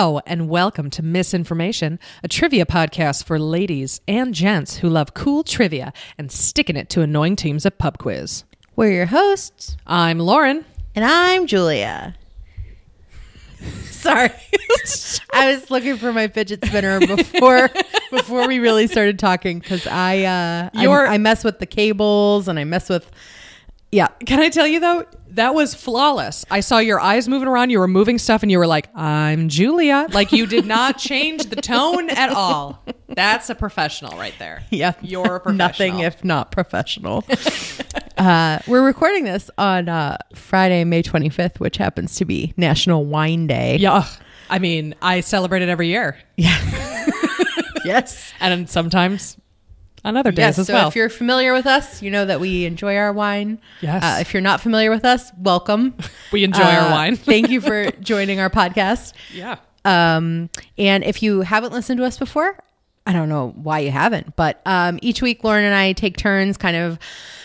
Hello, and welcome to Misinformation, a trivia podcast for ladies and gents who love cool trivia and sticking it to annoying teams at pub quiz. We're your hosts, I'm Lauren. and I'm Julia. Sorry, I was looking for my fidget spinner before before we really started talking because I uh, I- I, mess with the cables and I mess with yeah Can I tell you though, that was flawless. I saw your eyes moving around, you were moving stuff, and you were like, I'm Julia. Like you did not change the tone at all. That's a professional right there. yeah You're a professional. nothing if not professional. uh, we're recording this on uh, Friday, May twenty fifth, which happens to be National Wine Day. Yeah. I mean, I celebrate it every year. Yeah. yes. And sometimes on other days Yes, as so well. if you're familiar with us, you know that we enjoy our wine. Yes. Uh, if you're not familiar with us, welcome. We enjoy our Uh, wine. thank you for joining our podcast. yeah. Um, and if you haven't listened to us before, I don't know why you haven't, but um, each week Lauren and I take turns kind of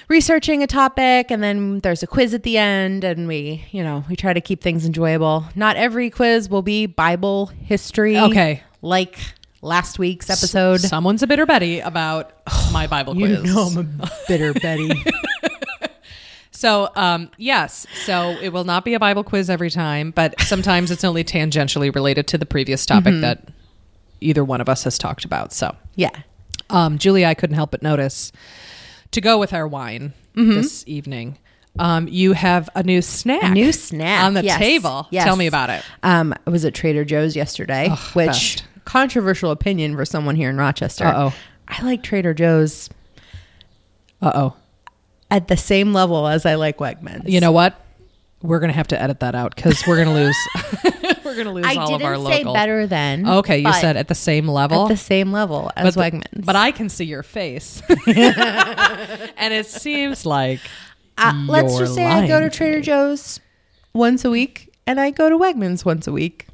researching a topic and then there's a quiz at the end and we, you know, we try to keep things enjoyable. Not every quiz will be Bible history. Okay. Like last week's episode. Someone's a bitter Betty about my Bible quiz. you know I'm a bitter Betty. So, um, yes. So it will not be a Bible quiz every time, but sometimes it's only tangentially related to the previous topic Mm-hmm. that either one of us has talked about. So, yeah. um, Julie, I couldn't help but notice to go with our wine Mm-hmm. this evening. Um, you have a new snack, A new snack on the yes, table. yes. Tell me about it. Um, I was at Trader Joe's yesterday, which best. Controversial opinion for someone here in Rochester. Uh-oh. I like Trader Joe's Uh oh. at the same level as I like Wegmans. You know what? We're gonna have to edit that out because we're gonna lose. we're gonna lose I all didn't of our say local. better than. Okay, you but said at the same level. at the same level as but, Wegmans. but I can see your face, and it seems like Uh, let's you're just say I go lying to Trader Joe's once a week, and I go to Wegmans once a week.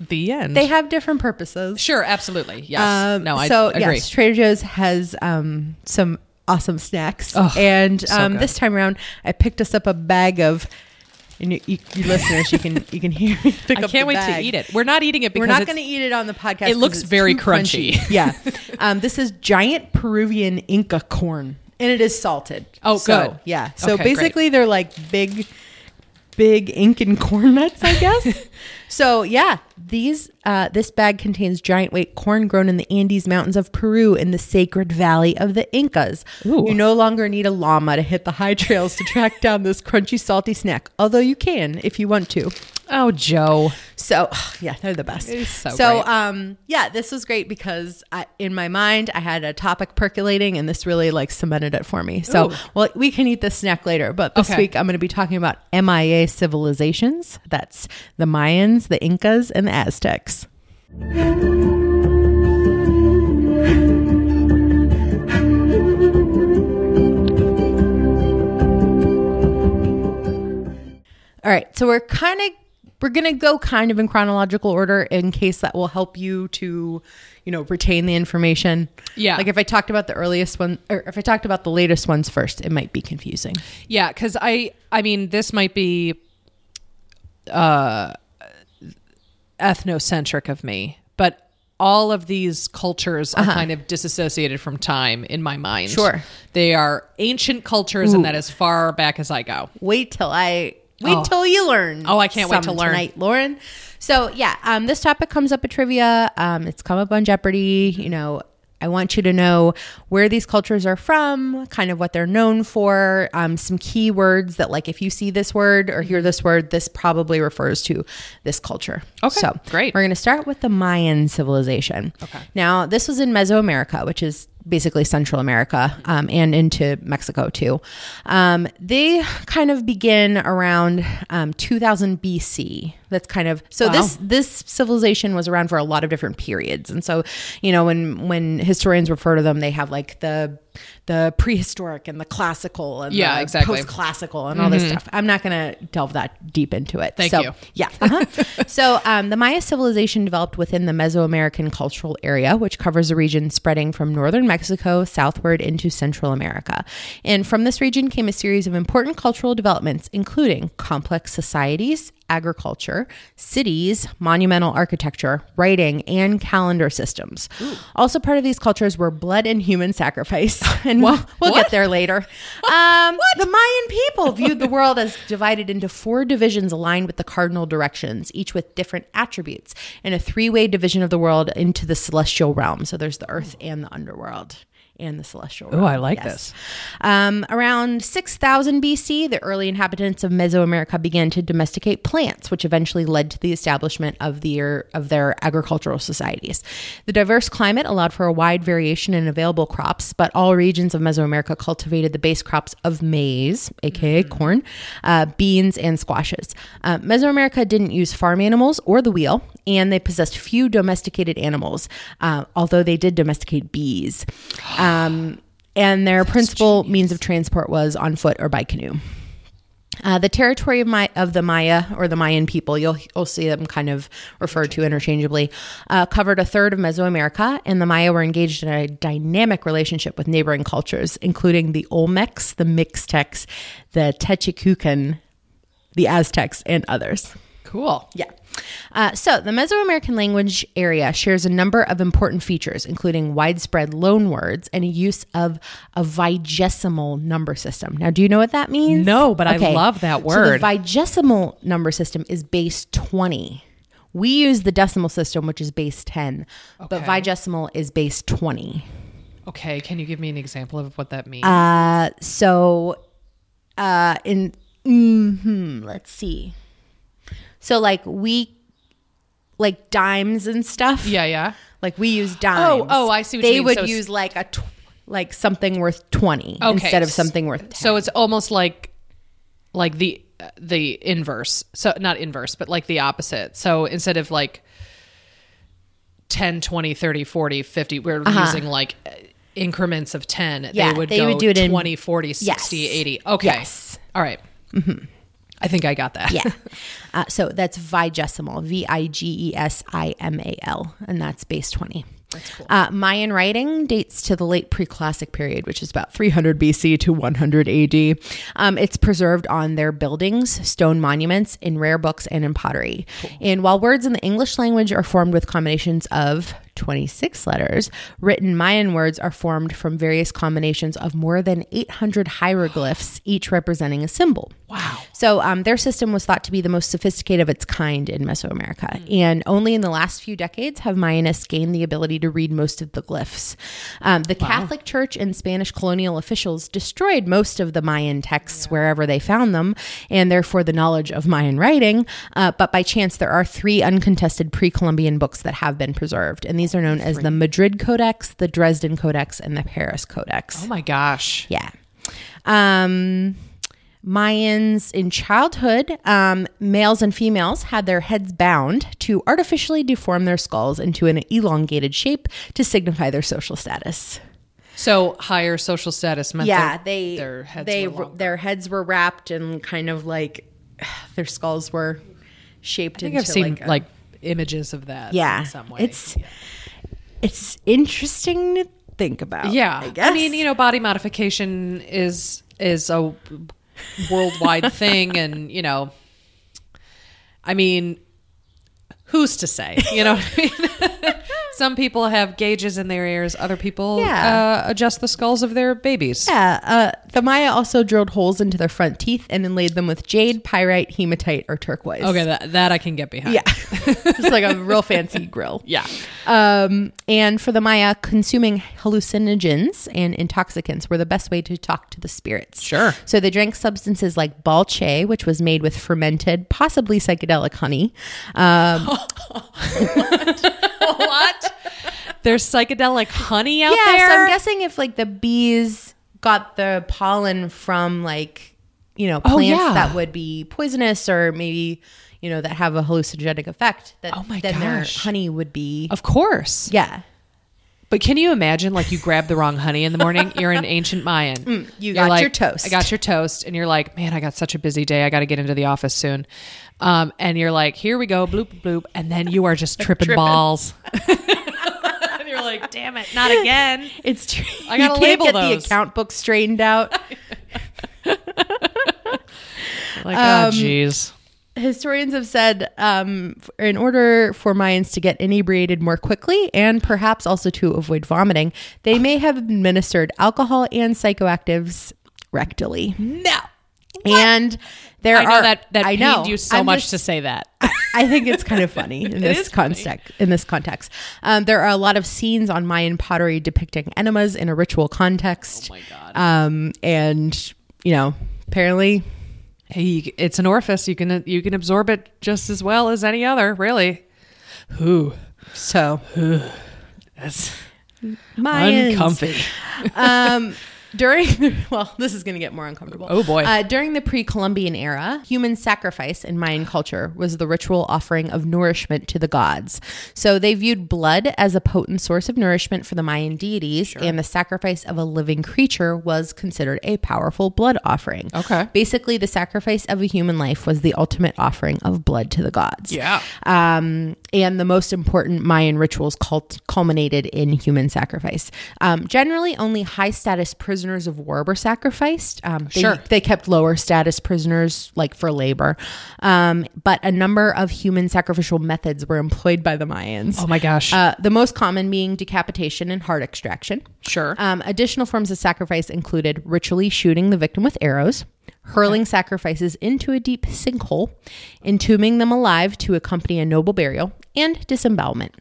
The end. They have different purposes. sure, absolutely, yes. Um, no, I so agree. yes, Trader Joe's has um, some awesome snacks, Oh, and um, good. this time around, I picked us up a bag of. And you, you, you listeners, you can you can hear me pick I up. can't wait bag. to eat it. We're not eating it because We're not going to eat it on the podcast. It looks very too crunchy. yeah, um, this is giant Peruvian Inca corn, and it is salted. Oh, So, good. Yeah. So Okay, great. basically, they're like big, big Incan corn nuts, I guess. so yeah, these uh, this bag contains giant weight corn grown in the Andes Mountains of Peru in the sacred valley of the Incas. Ooh. You no longer need a llama to hit the high trails to track down this crunchy, salty snack, although you can if you want to. Oh, Joe. So yeah, they're the best. Is so um, yeah, this was great because I, in my mind I had a topic percolating, and this really like cemented it for me. So Ooh. well, we can eat this snack later, but this Okay. week I'm going to be talking about MIA civilizations. That's the Mayans, the Incas, and the Aztecs. All right, so we're kind of we're gonna go kind of in chronological order in case that will help you to, you know, retain the information. Yeah. Like if I talked about the earliest one, or if I talked about the latest ones first, it might be confusing. Yeah, because I, I mean, this might be uh, ethnocentric of me, but all of these cultures are kind of disassociated from time in my mind. Uh-huh. Sure. they are ancient cultures, and that as far back as I go. Wait till I wait Oh. till you learn. Oh, I can't wait to learn. tonight, Lauren. So yeah, um, this topic comes up at trivia. Um, it's come up on Jeopardy. You know, I want you to know where these cultures are from, kind of what they're known for, um, some key words that, like, if you see this word or hear this word, this probably refers to this culture. Okay, so great. We're going to start with the Mayan civilization. Okay. Now, this was in Mesoamerica, which is basically Central America um, and into Mexico too. Um, they kind of begin around um, 2000 BC. That's kind of so. Wow. This this civilization was around for a lot of different periods, and so you know when when historians refer to them, they have like the the prehistoric and the classical and Yeah, the exactly. post classical and all this stuff. I'm not going to delve that deep into it. Thank So, you. Yeah. Uh-huh. so um, the Maya civilization developed within the Mesoamerican cultural area, which covers a region spreading from northern Mexico southward into Central America. And from this region came a series of important cultural developments, including complex societies, agriculture, cities, monumental architecture, writing, and calendar systems. Also, part of these cultures were blood and human sacrifice. And we'll, get there later. Um, the Mayan people viewed the world as divided into four divisions aligned with the cardinal directions, each with different attributes, and a three way division of the world into the celestial realm. So there's the earth and the underworld. And the celestial realm. Oh, I like this. Um, around 6000 BC, the early inhabitants of Mesoamerica began to domesticate plants, which eventually led to the establishment of their of their agricultural societies. The diverse climate allowed for a wide variation in available crops, but all regions of Mesoamerica cultivated the base crops of maize, aka corn, uh, beans, and squashes. Uh, Mesoamerica didn't use farm animals or the wheel, and they possessed few domesticated animals, uh, although they did domesticate bees. Um, and their principal means of transport was on foot or by canoe. Uh, the territory of, my, of the Maya or the Mayan people, you'll, you'll see them kind of referred to interchangeably, uh, covered a third of Mesoamerica, and the Maya were engaged in a dynamic relationship with neighboring cultures, including the Olmecs, the Mixtecs, the Teotihuacan, the Aztecs, and others. Cool. Yeah. Uh, so the Mesoamerican language area shares a number of important features, including widespread loan words and a use of a vigesimal number system. Now, do you know what that means? No, but I love that word. So the vigesimal number system is base 20. We use the decimal system, which is base 10, but vigesimal is base 20. Okay. Can you give me an example of what that means? Uh, so, uh, in hmm let's see. So, like we, like dimes and stuff. yeah. Yeah. Like we use dimes. oh, oh, I see what you they would So use like a tw- like something worth twenty Okay. instead of something worth 10. So it's almost like like the uh, the inverse. So not inverse, but like the opposite. So instead of like 10, 20, 30, 40, 50, we're using like increments of 10. Uh-huh. Yeah, they would they go would do it in- 20, 40, 60, Yes. 80. Okay. Yes. All right. I think I got that. yeah. Uh, so that's vigesimal, V I G E S I M A L, and that's base 20. That's cool. Uh, Mayan writing dates to the late preclassic period, which is about 300 BC to 100 AD. Um, it's preserved on their buildings, stone monuments, in rare books, and in pottery. And while words in the English language are formed with combinations of 26 letters, written Mayan words are formed from various combinations of more than 800 hieroglyphs, each representing a symbol. Wow. So um, their system was thought to be the most sophisticated of its kind in Mesoamerica, and only in the last few decades have Mayanists gained the ability to read most of the glyphs. Um, the Catholic Church and Spanish colonial officials destroyed most of the Mayan texts wherever they found them, and therefore the knowledge of Mayan writing. Uh, but by chance, there are three uncontested pre-Columbian books that have been preserved, and these are known as the Madrid Codex, the Dresden Codex, and the Paris Codex. Oh my gosh. Yeah. Um, Mayans in childhood, um, males and females had their heads bound to artificially deform their skulls into an elongated shape to signify their social status. So higher social status meant Yeah, they their heads they were their heads were wrapped and kind of like their skulls were shaped I think into I've seen like, like, images of that yeah. in some way. It's it's interesting to think about. Yeah, I guess. mean, you know, body modification is is a worldwide thing, and you know, I mean, who's to say? You know, what I mean? some people have gauges in their ears, other people Yeah. uh, adjust the skulls of their babies. Yeah, uh, the Maya also drilled holes into their front teeth and inlaid them with jade, pyrite, hematite, or turquoise. Okay, that that I can get behind. Yeah, it's like a real fancy grill. yeah. Um, and for the Maya, consuming hallucinogens and intoxicants were the best way to talk to the spirits. Sure. So they drank substances like balche, which was made with fermented, possibly psychedelic honey. Um, what? There's psychedelic honey out yeah, there. so I'm guessing if like the bees got the pollen from like you know Oh, plants yeah. that would be poisonous or maybe you know that have a hallucinogenic effect, that Oh my then gosh. their honey would be of course. yeah. But can you imagine, like, you grab the wrong honey in the morning? You're an ancient Mayan. Mm, you got your toast. I got your toast, and you're like, man, I got such a busy day. I got to get into the office soon. Um, and you're like, here we go, bloop bloop, and then you are just tripping, Tripping. balls. and you're like, damn it, not again. It's true. I gotta you can't label get those. the account book straightened out. Like, oh, Um, jeez. Historians have said um, in order for Mayans to get inebriated more quickly and perhaps also to avoid vomiting, they may have administered alcohol and psychoactives rectally. No. And there I know are that that I pained know. you so I'm much just- to say that. I think it's kind of funny in this is funny. context. In this context, um, there are a lot of scenes on Mayan pottery depicting enemas in a ritual context. Oh my God. Um, and you know, apparently, Hey, it's an orifice. You can you can absorb it just as well as any other, really. Who? so That's Mayans. uncomfy. um, during well, this is going to get more uncomfortable. Oh, boy. Uh, during the pre-Columbian era, human sacrifice in Mayan culture was the ritual offering of nourishment to the gods. So they viewed blood as a potent source of nourishment for the Mayan deities, and the sacrifice of a living creature was considered a powerful blood offering. Okay. Basically, the sacrifice of a human life was the ultimate offering of blood to the gods. Yeah. Um, and the most important Mayan rituals cult- culminated in human sacrifice. Um, generally, only high status prisoners of war were sacrificed. Um, they, Sure. They kept lower status prisoners, like for labor. Um, but a number of human sacrificial methods were employed by the Mayans. Oh my gosh. Uh, the most common being decapitation and heart extraction. sure. Um, additional forms of sacrifice included ritually shooting the victim with arrows, hurling sacrifices into a deep sinkhole, entombing them alive to accompany a noble burial, and disembowelment.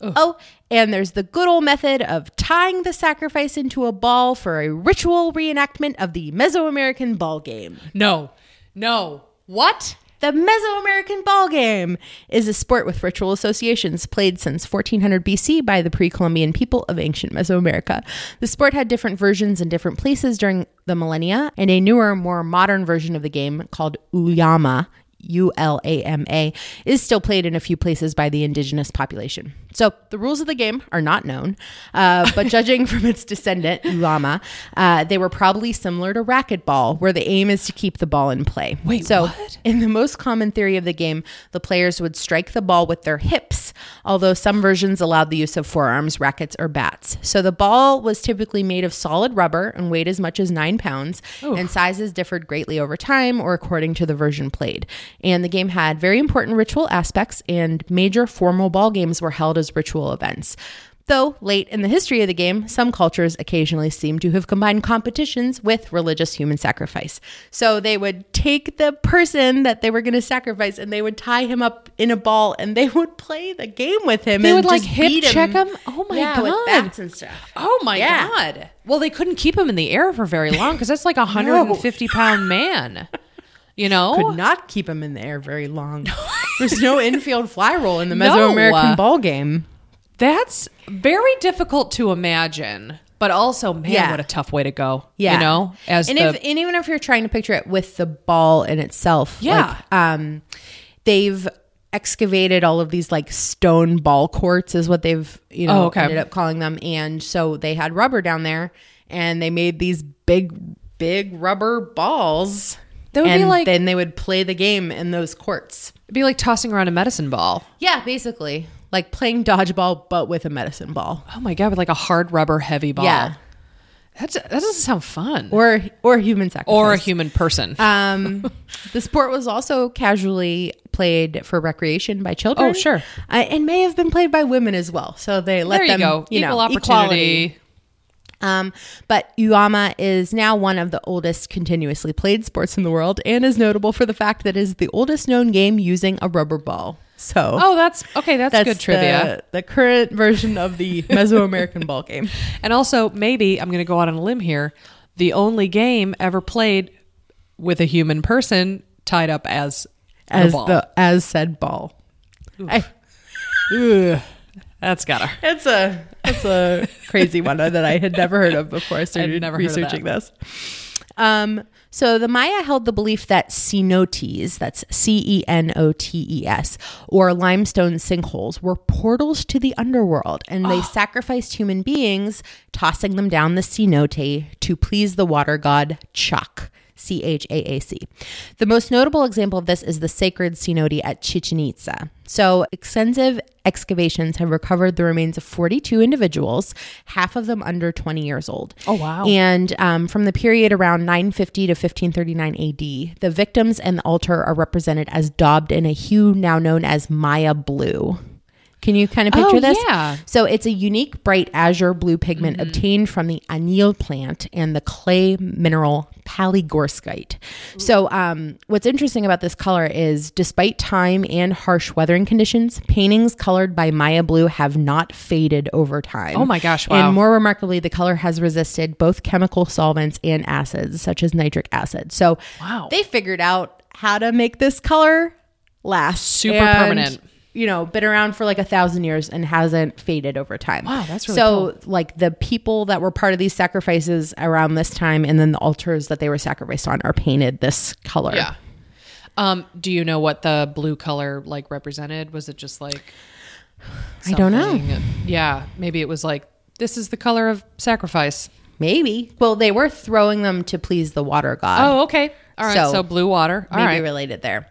Oh, and there's the good old method of tying the sacrifice into a ball for a ritual reenactment of the Mesoamerican ball game. no. No. What? The Mesoamerican ball game is a sport with ritual associations played since 1400 BC by the pre Columbian people of ancient Mesoamerica. The sport had different versions in different places during the millennia, and a newer, more modern version of the game called Ulama. U L A M A is still played in a few places by the indigenous population. So the rules of the game are not known, uh, but judging from its descendant, Ulama, uh, they were probably similar to racquetball, where the aim is to keep the ball in play. Wait, so what? in the most common theory of the game, the players would strike the ball with their hips, although some versions allowed the use of forearms, rackets, or bats. So the ball was typically made of solid rubber and weighed as much as nine pounds, and sizes differed greatly over time or according to the version played. And the game had very important ritual aspects, and major formal ball games were held as ritual events. Though late in the history of the game, some cultures occasionally seem to have combined competitions with religious human sacrifice. So they would take the person that they were going to sacrifice and they would tie him up in a ball and they would play the game with him. They and would, like, hip beat check him? Oh, my yeah, with bats and stuff. Oh my Yeah. god. Well, they couldn't keep him in the air for very long because that's like a 150 pound man. You know? Could not keep him in the air very long. There's no infield fly rule in the No. Mesoamerican ball game. That's very difficult to imagine. But also, man, Yeah. what a tough way to go. Yeah. You know? As and the if and even if you're trying to picture it with the ball in itself, Yeah. like, um, they've excavated all of these like stone ball courts is what they've you know Oh, okay. ended up calling them, and so they had rubber down there, and they made these big big rubber balls. That would be and like- then they would play the game in those courts. it'd be like tossing around a medicine ball. Yeah, basically like playing dodgeball, but with a medicine ball. Oh my god, with like a hard rubber heavy ball. Yeah. That's that doesn't sound fun. Or or human sacrifice. Or a human person. Um, the sport was also casually played for recreation by children. Oh, sure. uh, and may have been played by women as well. So they let there you them, go. you Equal know, opportunity. equality. Um, but Ulama is now one of the oldest continuously played sports in the world, and is notable for the fact that it is the oldest known game using a rubber ball. So Oh, that's okay. That's, that's good trivia. The, the current version of the Mesoamerican ball game. And also, maybe I'm going to go out on a limb here. The only game ever played with a human person tied up as As the ball. the as said ball. I-. That's got her. It's a it's a crazy one that I had never heard of before I started never heard of researching this. Um, so the Maya held the belief that cenotes, that's C E N O T E S, or limestone sinkholes, were portals to the underworld, and they sacrificed human beings, tossing them down the cenote to please the water god Chaac. C H A A C. The most notable example of this is the sacred cenote at Chichen Itza. So, extensive excavations have recovered the remains of 42 individuals, half of them under 20 years old. Oh, wow. And um, from the period around 950 to 1539 AD, the victims and the altar are represented as daubed in a hue now known as Maya blue. Can you kind of picture Oh, this? yeah. So it's a unique bright azure blue pigment obtained from the anil plant and the clay mineral palygorskite. So um, what's interesting about this color is despite time and harsh weathering conditions, paintings colored by Maya blue have not faded over time. Oh my gosh, wow. And more remarkably, the color has resisted both chemical solvents and acids such as nitric acid. So Wow. they figured out how to make this color last. Super And, permanent. You know, been around for like a thousand years and hasn't faded over time. Wow, that's really so. Like the people that were part of these sacrifices around this time, and then the altars that they were sacrificed on, are painted this color. Yeah. Um, do you know what the blue color like represented? Was it just like I don't know. Yeah, maybe it was like this is the color of sacrifice. Maybe. Well, they were throwing them to please the water god. Oh, okay. All right. So, So, blue water. All maybe right. related there.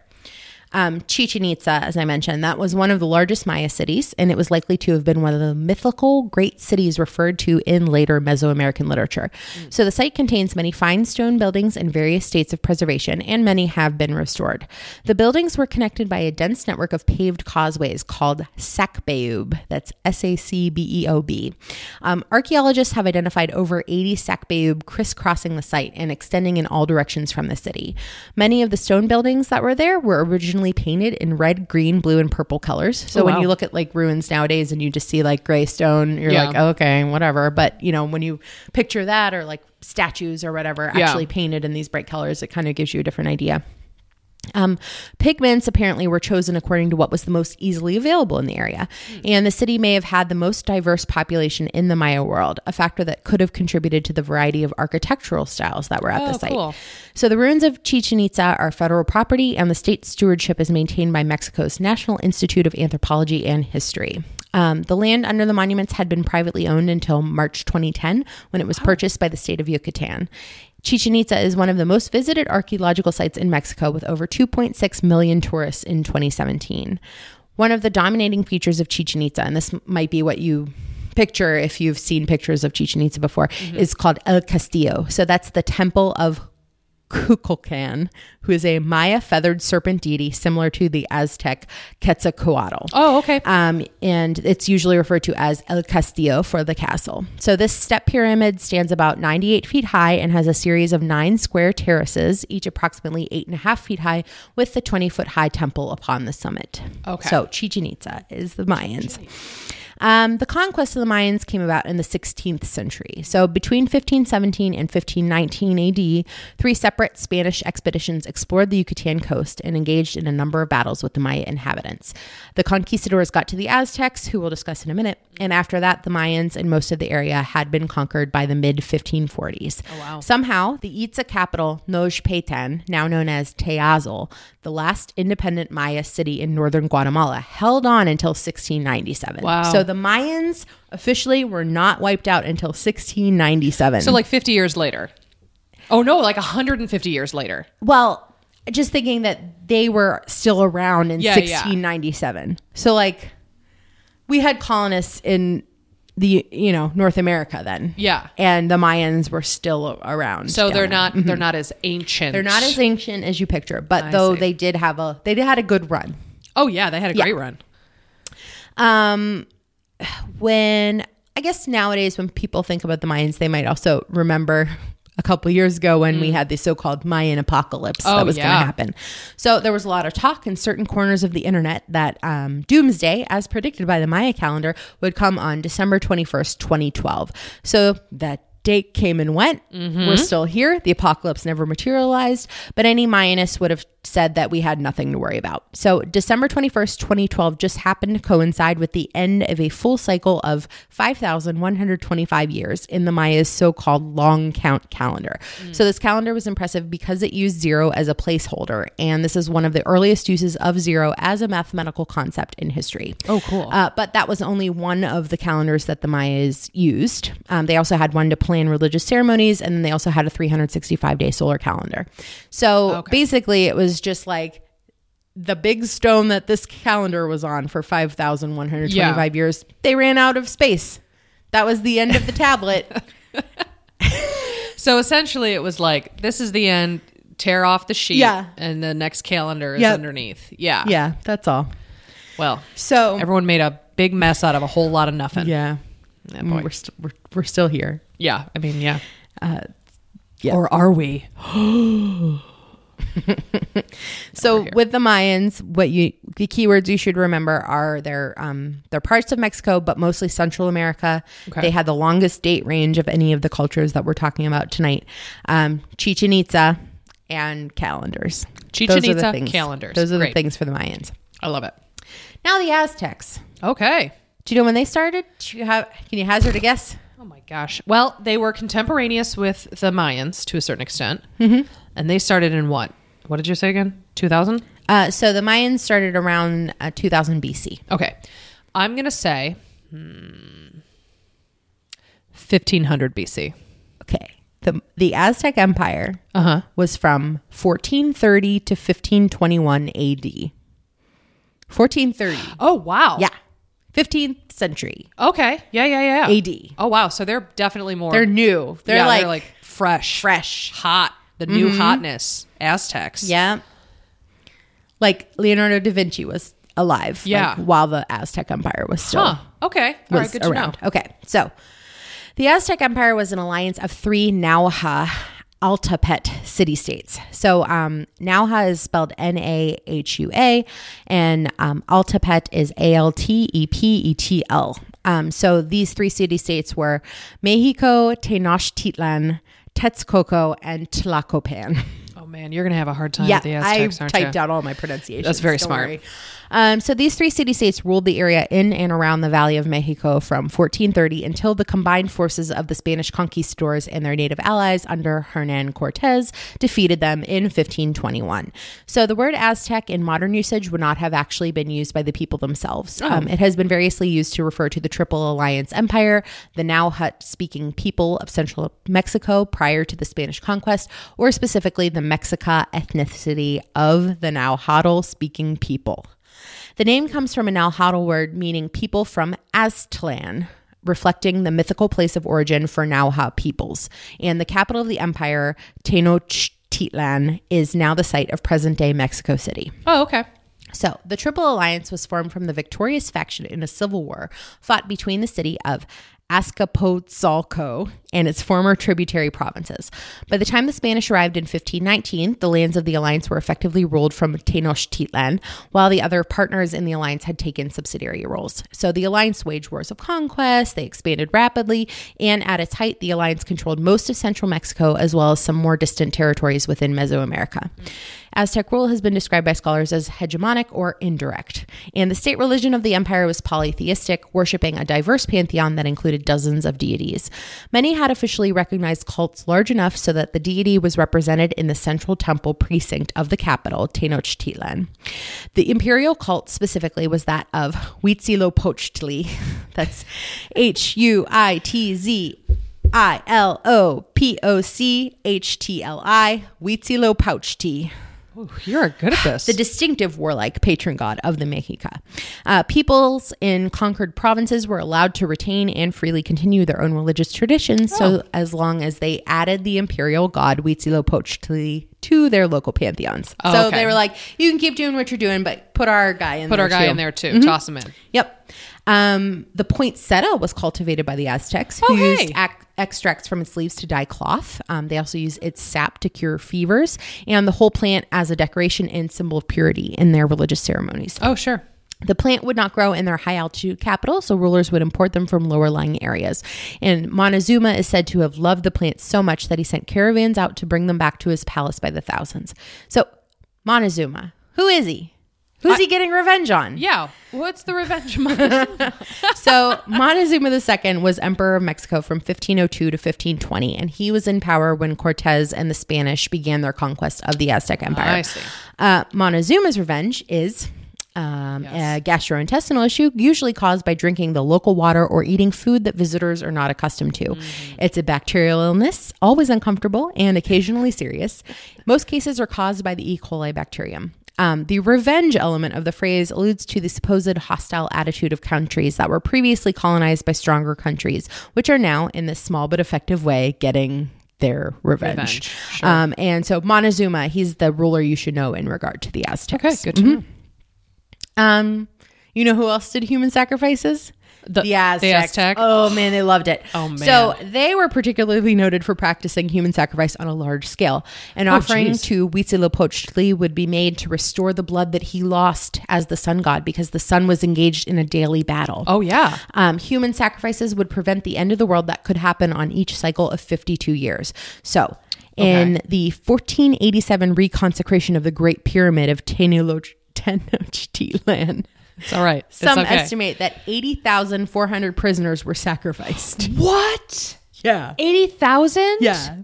Um, Chichen Itza, as I mentioned, that was one of the largest Maya cities, and it was likely to have been one of the mythical great cities referred to in later Mesoamerican literature. So the site contains many fine stone buildings in various states of preservation, and many have been restored. The buildings were connected by a dense network of paved causeways called Sacbeob. That's S A C B E O B. Um, archaeologists have identified over 80 Sacbeob crisscrossing the site and extending in all directions from the city. Many of the stone buildings that were there were originally painted in red, green, blue, and purple colors. So Oh, when wow. you look at like ruins nowadays and you just see like gray stone, you're Yeah. like, oh, okay, whatever. But you know, when you picture that or like statues or whatever Yeah. actually painted in these bright colors, it kind of gives you a different idea. Um, pigments apparently were chosen according to what was the most easily available in the area. And the city may have had the most diverse population in the Maya world, a factor that could have contributed to the variety of architectural styles that were at Oh, the site. cool. So the ruins of Chichen Itza are federal property, and the state stewardship is maintained by Mexico's National Institute of Anthropology and History. Um, the land under the monuments had been privately owned until March 2010, when it was purchased by the state of Yucatan. Chichen Itza is one of the most visited archaeological sites in Mexico, with over 2.6 million tourists in 2017. One of the dominating features of Chichen Itza, and this might be what you picture if you've seen pictures of Chichen Itza before, mm-hmm. is called El Castillo. So that's the temple of Kukulcan, who is a Maya feathered serpent deity similar to the Aztec Quetzalcoatl. Oh, okay. Um, and it's usually referred to as El Castillo for the castle. So this step pyramid stands about 98 feet high and has a series of nine square terraces, each approximately eight and a half feet high, with the 20 foot high temple upon the summit. Okay. So Chichen Itza is the Mayans. Um, the conquest of the Mayans came about in the 16th century. So between 1517 and 1519 AD, three separate Spanish expeditions explored the Yucatan coast and engaged in a number of battles with the Maya inhabitants. The conquistadors got to the Aztecs, who we'll discuss in a minute, and after that, the Mayans and most of the area had been conquered by the mid 1540s. Oh, wow. Somehow, the Itza capital, Nojpetan, now known as Tayasal, the last independent Maya city in northern Guatemala, held on until 1697. Wow. So the Mayans officially were not wiped out until 1697. so like 50 years later. Oh no, like 150 years later. well, just thinking that they were still around in Yeah, yeah. 1697. So like we had colonists in the you know North America then. Yeah. And the Mayans were still around. So they're not they're not as ancient. They're not as ancient as you picture, but I though see. they did have a they did had a good run. Oh yeah, they had a Yeah. great run. Um, when I guess nowadays when people think about the Mayans, they might also remember a couple years ago when we had the so-called Mayan apocalypse Mm. Oh, that was going to happen. So there was a lot of talk in certain corners of the internet that um, doomsday, as predicted by the Maya calendar, would come on December twenty first, twenty twelve. So that date came and went. Mm-hmm. We're still here. The apocalypse never materialized, but any Mayanists would have said that we had nothing to worry about. So, December 21st, 2012 just happened to coincide with the end of a full cycle of 5,125 years in the Maya's so called long count calendar. So, this calendar was impressive because it used zero as a placeholder. And this is one of the earliest uses of zero as a mathematical concept in history. Oh, cool. Uh, but that was only one of the calendars that the Mayas used. Um, they also had one to plan religious ceremonies, and then they also had a 365 day solar calendar. So Okay. basically, it was just like the big stone that this calendar was on for 5,125 years. They ran out of space. That was the end of the tablet. So essentially, it was like this is the end. Tear off the sheet, Yeah. and the next calendar is Yep. underneath. Yeah. yeah, that's all. Well, So, everyone made a big mess out of a whole lot of nothing. yeah. Yeah, Mm, boy. We're, st- we're, we're still here. Yeah. I mean, yeah. yeah. Or are we? So with the Mayans, what you the keywords you should remember are their um they're parts of Mexico, but mostly Central America. Okay. They had the longest date range of any of the cultures that we're talking about tonight. Um, Chichen Itza and calendars. Chichen Those Itza, things. calendars. Those are Great. the things for the Mayans. I love it. Now the Aztecs. Okay. Do you know when they started? Do you have? Can you hazard a guess? Oh my gosh. Well, they were contemporaneous with the Mayans to a certain extent. Mm-hmm. And they started in what? What did you say again? 2000? Uh, so the Mayans started around uh, 2000 BC. Okay. I'm going to say hmm, 1500 BC. Okay. The the Aztec Empire Uh huh. was from 1430 to 1521 AD. 1430. Oh, wow. Yeah. 15th century Okay. Yeah, yeah, yeah. AD. Oh, wow. So they're definitely more. They're new. They're yeah, like, they're like fresh, fresh. hot. The new hotness. Aztecs. Yeah. Like Leonardo da Vinci was alive like, Yeah. while the Aztec Empire was still Huh. Okay. All was right. Good to around. know. Okay. So the Aztec Empire was an alliance of three Nahua Altepetl city states. So um, Nahua is spelled N A H U A, and um, Altepetl is A L T E P E T L. Um, so these three city states were Mexico, Tenochtitlan, Texcoco, and Tlacopan. Oh, man. You're going to have a hard time Yeah, with the I aren't typed you? out all my pronunciations. That's very Don't smart. worry. Um, so these three city states ruled the area in and around the Valley of Mexico from 1430 until the combined forces of the Spanish conquistadors and their native allies under Hernan Cortez defeated them in 1521. So the word Aztec in modern usage would not have actually been used by the people themselves. Um, it has been variously used to refer to the Triple Alliance Empire, the Nahuatl speaking people of central Mexico prior to the Spanish conquest, or specifically the Mexica ethnicity of the now Nahuatl speaking people. The name comes from an Nahuatl word meaning people from Aztlan, reflecting the mythical place of origin for Nahua peoples. And the capital of the empire, Tenochtitlan, is now the site of present day Mexico City. Oh, okay. So, the Triple Alliance was formed from the victorious faction in a civil war fought between the city of Azcapotzalco and its former tributary provinces. By the time the Spanish arrived in 1519, the lands of the alliance were effectively ruled from Tenochtitlan, while the other partners in the alliance had taken subsidiary roles. So the alliance waged wars of conquest, they expanded rapidly, and at its height, the alliance controlled most of central Mexico as well as some more distant territories within Mesoamerica. Aztec rule has been described by scholars as hegemonic or indirect. And the state religion of the empire was polytheistic, worshiping a diverse pantheon that included dozens of deities. Many had officially recognized cults large enough so that the deity was represented in the central temple precinct of the capital, Tenochtitlan. The imperial cult specifically was that of Huitzilopochtli. That's H U I T Z I L O P O C H T L I, Huitzilopochtli Ooh, you're good at this. the distinctive warlike patron god of the Mexica. Uh, peoples in conquered provinces were allowed to retain and freely continue their own religious traditions, so as long as they added the imperial god Huitzilopochtli to their local pantheons. Oh, so okay. they were like, "You can keep doing what you're doing, but put our guy in there. Put there our guy too." in there too. Toss him in. Yep. Um, the poinsettia was cultivated by the Aztecs, who Oh, hey. used ac- extracts from its leaves to dye cloth. Um, they also use its sap to cure fevers, and the whole plant as a decoration and symbol of purity in their religious ceremonies. Oh, sure. The plant would not grow in their high altitude capital, so rulers would import them from lower lying areas. And Montezuma is said to have loved the plant so much that he sent caravans out to bring them back to his palace by the thousands. So Montezuma. Who is he? Who's he getting revenge on? Yeah. What's the revenge of Montezuma? So Montezuma II was emperor of Mexico from 1502 to 1520, and he was in power when Cortez and the Spanish began their conquest of the Aztec Empire. I see. Uh, Montezuma's revenge is um, a gastrointestinal issue, usually caused by drinking the local water or eating food that visitors are not accustomed to. It's a bacterial illness, always uncomfortable and occasionally serious. Most cases are caused by the E. coli bacterium. Um, the revenge element of the phrase alludes to the supposed hostile attitude of countries that were previously colonized by stronger countries, which are now, in this small but effective way, getting their revenge. Revenge, sure. Um, and so Montezuma, he's the ruler you should know in regard to the Aztecs. Okay, good to know. Um, you know who else did human sacrifices? The- the Aztecs. the Aztec? Oh man, they loved it. Oh, man. So they were particularly noted for practicing human sacrifice on a large scale. An offering Oh, geez. to Huitzilopochtli would be made to restore the blood that he lost as the sun god because the sun was engaged in a daily battle. Oh yeah. Um, human sacrifices would prevent the end of the world that could happen on each cycle of 52 years. So, in the 1487 reconsecration of the Great Pyramid of Tenochtitlan, It's all right. It's some okay. estimate that 80,400 prisoners were sacrificed. What? Yeah. Eighty thousand? Yeah.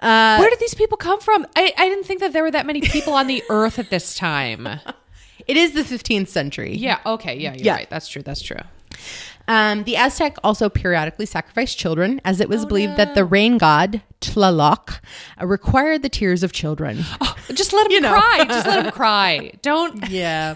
Uh, Where did these people come from? I, I didn't think that there were that many people on the earth at this time. It is the 15th century. Yeah. Okay. Yeah. You're Yeah. right. That's true. That's true. Um, the Aztec also periodically sacrificed children, as it was believed that the rain god Tlaloc uh, required the tears of children. Just let them know. cry. Just let them cry. Don't. Yeah.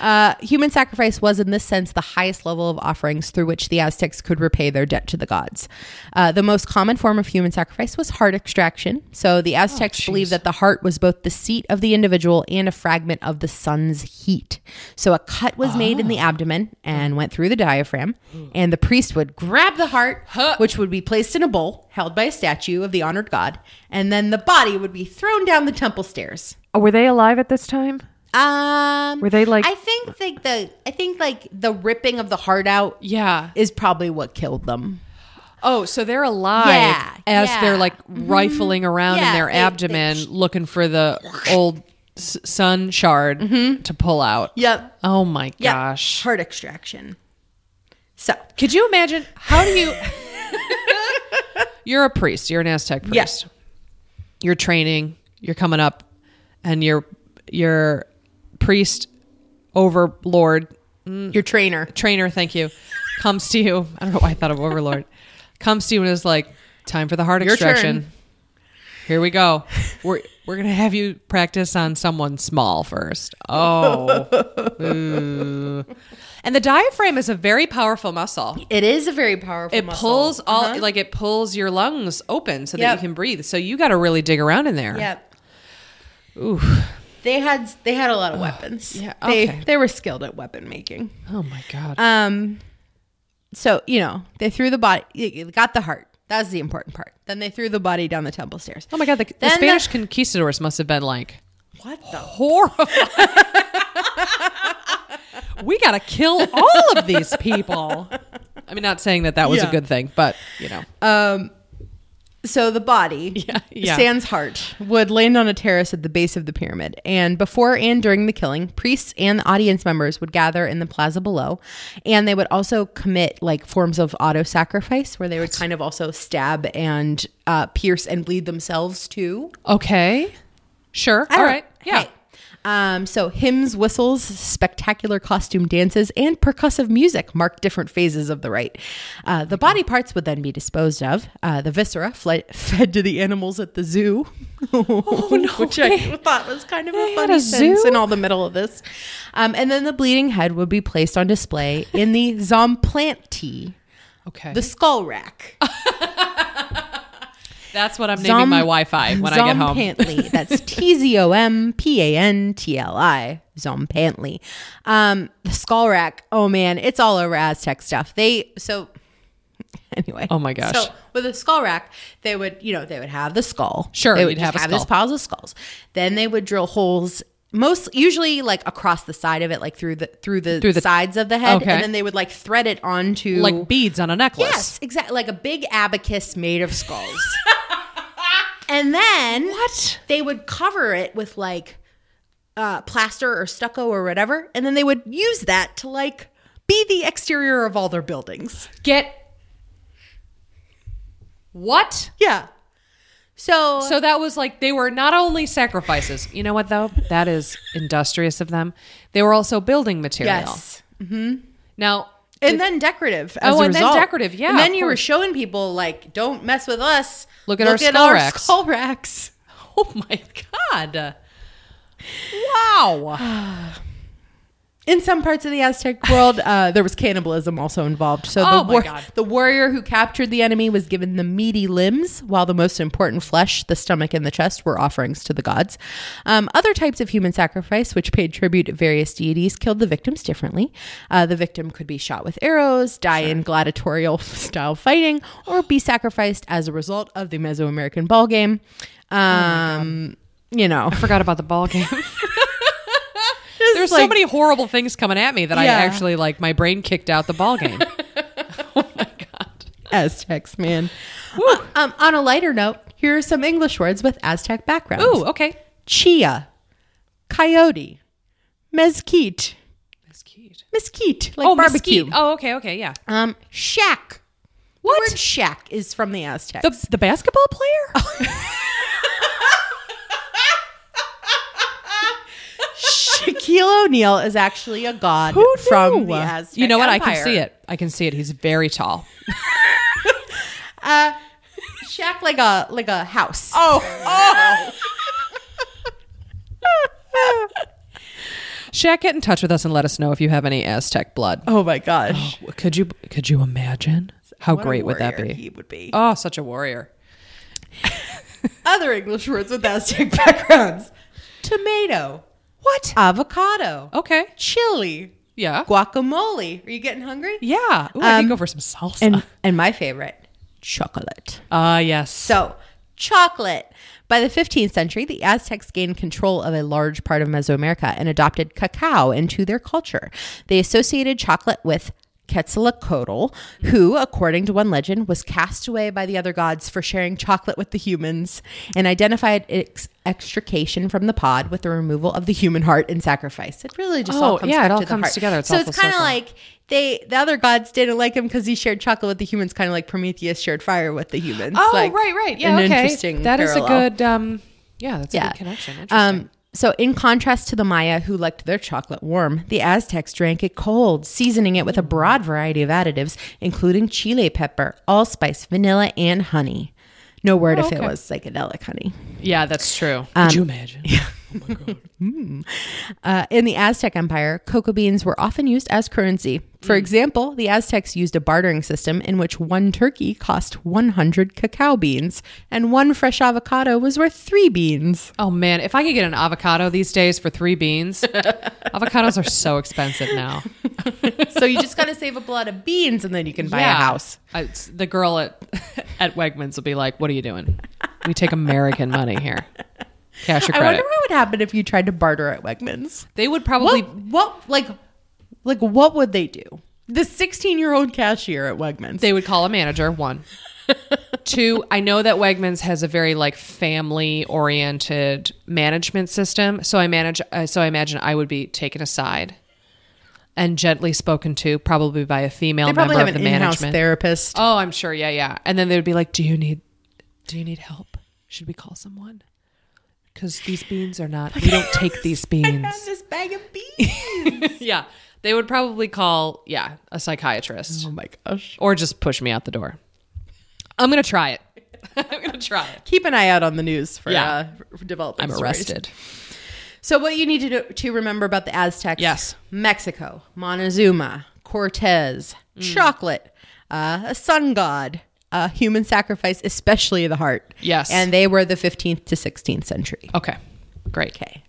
Uh, human sacrifice was, in this sense, the highest level of offerings through which the Aztecs could repay their debt to the gods. Uh, the most common form of human sacrifice was heart extraction. So the Aztecs believed that the heart was both the seat of the individual and a fragment of the sun's heat. So a cut was made in the abdomen and went through the diaphragm, and the priest would grab the heart, which would be placed in a bowl held by a statue of the honored god, and then the body would be thrown down the temple stairs. Oh, Were they alive at this time? Um, Were they like- I think like the I think like the ripping of the heart out Yeah. is probably what killed them. Oh, so they're alive Yeah, as yeah. they're like rifling around Yeah, in their they- they- abdomen looking for the old s- sun shard to pull out. Yep. Oh my Yep. gosh. Heart extraction. So Could you imagine how do you You're a priest, you're an Aztec priest. Yes. You're training, you're coming up and your your priest overlord mm, your trainer. trainer, thank you, comes to you. I don't know why I thought of overlord. comes to you and is like, "Time for the heart Your extraction. turn. Here we go. We're we're gonna have you practice on someone small first. Oh, Ooh. and the diaphragm is a very powerful muscle. It is a very powerful. It muscle. pulls all Uh-huh. like it pulls your lungs open so that you can breathe. So you got to really dig around in there. Yep. Ooh. They had they had a lot of weapons. yeah, They okay. they were skilled at weapon making. Oh my god. Um, so you know they threw the body, they got the heart. That's the important part. Then they threw the body down the temple stairs. oh my god. The, the then the- Spanish conquistadors must have been like. What the? horrified. we got to kill all of these people. I mean, not saying that that was a good thing, but you know, Um, so the body, Yeah, yeah. Sans heart, would land on a terrace at the base of the pyramid. And before and during the killing, priests and the audience members would gather in the plaza below. And they would also commit like forms of auto sacrifice where they would kind of also stab and uh, pierce and bleed themselves too. okay, sure, all right, yeah. hey. Um, so hymns, whistles, spectacular costume dances, and percussive music mark different phases of the rite. Uh, the body parts would then be disposed of. Uh, the viscera fled, fed to the animals at the zoo, oh, no which. I thought was kind of a funny a sense zoo? in all the middle of this. Um, and then the bleeding head would be placed on display in the tzompantli, Okay, the skull rack. That's what I'm naming my Wi-Fi when I get home. Tzompantli. That's T Z O M P A N T L I. Tzompantli. Um, the skull rack. Oh man, it's all over Aztec stuff. They so anyway. Oh my gosh. So with a skull rack, they would you know they would have the skull. Sure, they would have a these skull. piles of skulls. Then they would drill holes. Most usually like across the side of it, like through the through the, Through the- sides of the head, Okay. and then they would like thread it onto like beads on a necklace. Yes, exactly. Like a big abacus made of skulls. and then What? They would cover it with like uh, plaster or stucco or whatever, and then they would use that to like be the exterior of all their buildings. Get what? Yeah. So, So that was like they were not only sacrifices. You know what though? That is industrious of them. They were also building material. yes. Mm-hmm. Now, And then decorative. As Oh, a and then result. decorative, yeah, And then you were showing people like, don't mess with us. Look at our skull racks." skull racks. oh my god. Wow. In some parts of the Aztec world, uh, there was cannibalism also involved. So Oh the, war- the warrior who captured the enemy was given the meaty limbs, while the most important flesh, the stomach and the chest, were offerings to the gods. Um, other types of human sacrifice, which paid tribute to various deities, killed the victims differently. Uh, the victim could be shot with arrows, die in gladiatorial style fighting, or be sacrificed as a result of the Mesoamerican ball game. Um, you know, I forgot about the ball game. There's so many horrible things coming at me that I actually like my brain kicked out the ball game. oh my god. Aztecs, man. Uh, um, on a lighter note, here are some English words with Aztec backgrounds. Ooh, okay. chia, coyote, mesquite, cute. mesquite, like oh, barbecue. mesquite. Oh, okay, okay, yeah. Um, shack. What? The word shack is from the Aztecs. The the basketball player? Shaquille O'Neal is actually a god from the Aztec you know what? I can Empire. see it. I can see it. He's very tall. Uh, shack like a like a house. Oh, oh. Shaq, get in touch with us and let us know if you have any Aztec blood. Oh my gosh. Could you could you imagine? How What a great would that warrior be? He would be. Oh, such a warrior. Other English words with Aztec backgrounds: tomato, What? avocado, Okay. chili, Yeah. guacamole. Are you getting hungry? Yeah. Ooh, I Um, could go for some salsa. And and my favorite, chocolate. Ah, yes. So, chocolate. By the 15th century, the Aztecs gained control of a large part of Mesoamerica and adopted cacao into their culture. They associated chocolate with Quetzalcoatl, who, according to one legend, was cast away by the other gods for sharing chocolate with the humans, and identified its extrication from the pod with the removal of the human heart in sacrifice. It really just all Oh, comes yeah, it all to comes heart. together. It's so it's kind of like they the other gods didn't like him because he shared chocolate with the humans, kind of like Prometheus shared fire with the humans. oh, like, right, right. Yeah, okay. interesting That is a good um yeah, that's a Yeah. good connection. Interesting. Um, so, in contrast to the Maya, who liked their chocolate warm, the Aztecs drank it cold, seasoning it with a broad variety of additives, including chile pepper, allspice, vanilla, and honey. No word if it was psychedelic honey. yeah, that's true. um, Could you imagine? Yeah. Uh, in the Aztec Empire, cocoa beans were often used as currency. For mm. example, the Aztecs used a bartering system in which one turkey cost 100 cacao beans, and one fresh avocado was worth three beans. Oh man, if I could get an avocado these days for three beans, avocados are so expensive now. so you just got to save up a lot of beans, and then you can buy a house. I- the girl at at Wegmans will be like, "What are you doing? We take American money here, cash or credit. I wonder what would happen if you tried to barter at Wegmans. they would probably. What, what like like what would they do? The 16 year old cashier at Wegmans. They would call a manager. One, two. I know that Wegmans has a very like family oriented management system. So I manage. Uh, so I imagine I would be taken aside and gently spoken to, probably by a female They probably member have of an the in-house management. therapist. Oh, I'm sure. Yeah, yeah. And then they would be like, "Do you need, do you need help? Should we call someone? Because these beans are not. We don't take these I beans. this bag of beans. yeah, they would probably call yeah a psychiatrist oh my gosh. or just push me out the door. I'm gonna try it. I'm gonna try it. Keep an eye out on the news for Yeah. uh, for developing I'm stories. arrested. So what you need to do, to remember about the Aztecs? Yes. Mexico, Montezuma, Cortez, chocolate, uh, a sun god, uh, human sacrifice, especially the heart. Yes. and they were the 15th to 16th century. Okay, great. Okay.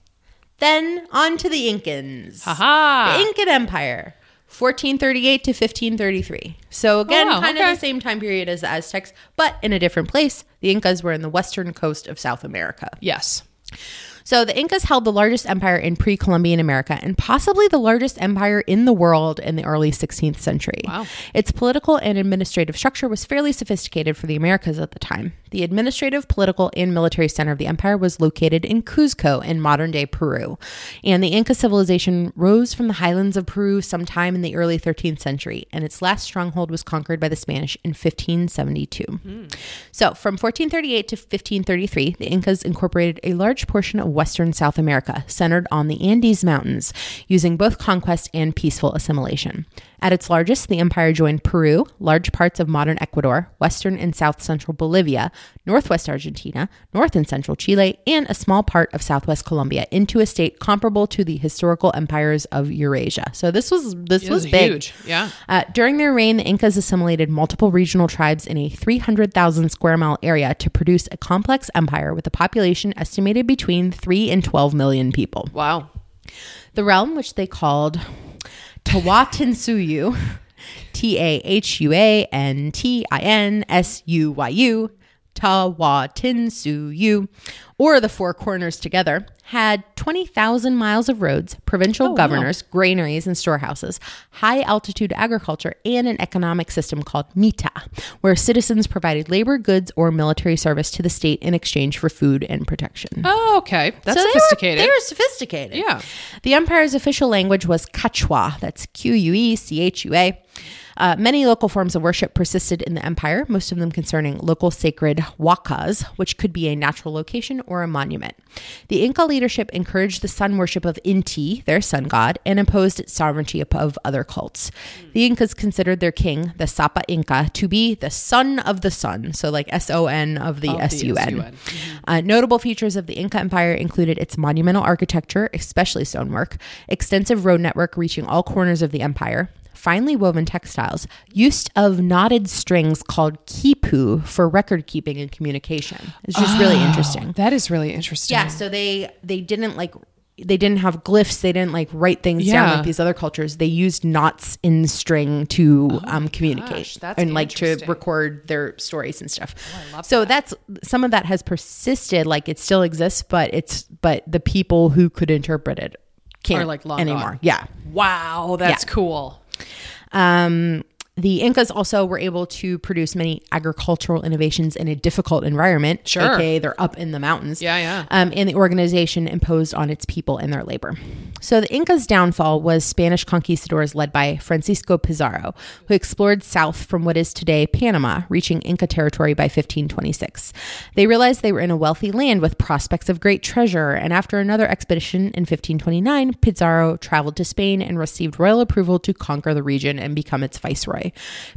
Then on to the Incans. Haha. The Incan Empire, 1438 to 1533. So oh, again, Oh, wow, kind okay. of the same time period as the Aztecs, but in a different place. The Incas were in the western coast of South America. Yes. So the Incas held the largest empire in pre Columbian America and possibly the largest empire in the world in the early 16th century. Wow. Its political and administrative structure was fairly sophisticated for the Americas at the time. The administrative, political, and military center of the empire was located in Cuzco in modern day Peru. And the Inca civilization rose from the highlands of Peru sometime in the early 13th century, and its last stronghold was conquered by the Spanish in 1572. Hmm. So, from 1438 to 1533, the Incas incorporated a large portion of western South America, centered on the Andes Mountains, using both conquest and peaceful assimilation. At its largest, the empire joined Peru, large parts of modern Ecuador, western and south central Bolivia, northwest Argentina, north and central Chile, and a small part of southwest Colombia into a state comparable to the historical empires of Eurasia. So this was this It was, was big. huge. Yeah. Uh, during their reign, the Incas assimilated multiple regional tribes in a 300,000 square mile area to produce a complex empire with a population estimated between 3 and 12 million people. Wow. The realm, which they called Tahuantinsuyu, T A H U A N T I N S U Y U, Tahuantinsuyu, or the Four Corners together, had 20,000 miles of roads, provincial oh, wow. governors, granaries, and storehouses, high altitude agriculture, and an economic system called mita, where citizens provided labor, goods, or military service to the state in exchange for food and protection. Oh, okay. That's So they were- sophisticated. They were, sophisticated. Yeah. The empire's official language was Quechua. That's Q U E C H U A. Uh, many local forms of worship persisted in the empire, most of them concerning local sacred wakas, which could be a natural location or a monument. The Inca leadership encouraged the sun worship of Inti, their sun god, and imposed its sovereignty above other cults. The Incas considered their king, the Sapa Inca, to be the son of the sun, so like S O N of the Of S U N. S-U-N. Uh, notable features of the Inca Empire included its monumental architecture, especially stonework, extensive road network reaching all corners of the empire, finely woven textiles, use of knotted strings called kipu for record keeping and communication. It's just really interesting. That is really interesting. Yeah, so they they didn't like they didn't have glyphs. They didn't like write things down Yeah. like these other cultures. They used knots in string to um, communicate gosh, and like to. Oh, record their stories and stuff. so that's some of that has persisted. Like it still exists, but it's but the people who could interpret it can't like, long anymore. gone. Yeah. Wow, that's Yeah. cool. Um, the Incas also were able to produce many agricultural innovations in a difficult environment. Sure. aka they're up in the mountains. Yeah, yeah. Um, and the organization imposed on its people and their labor. So the Incas' downfall was Spanish conquistadors led by Francisco Pizarro, who explored south from what is today Panama, reaching Inca territory by 1526. They realized they were in a wealthy land with prospects of great treasure, and after another expedition in 1529, Pizarro traveled to Spain and received royal approval to conquer the region and become its viceroy.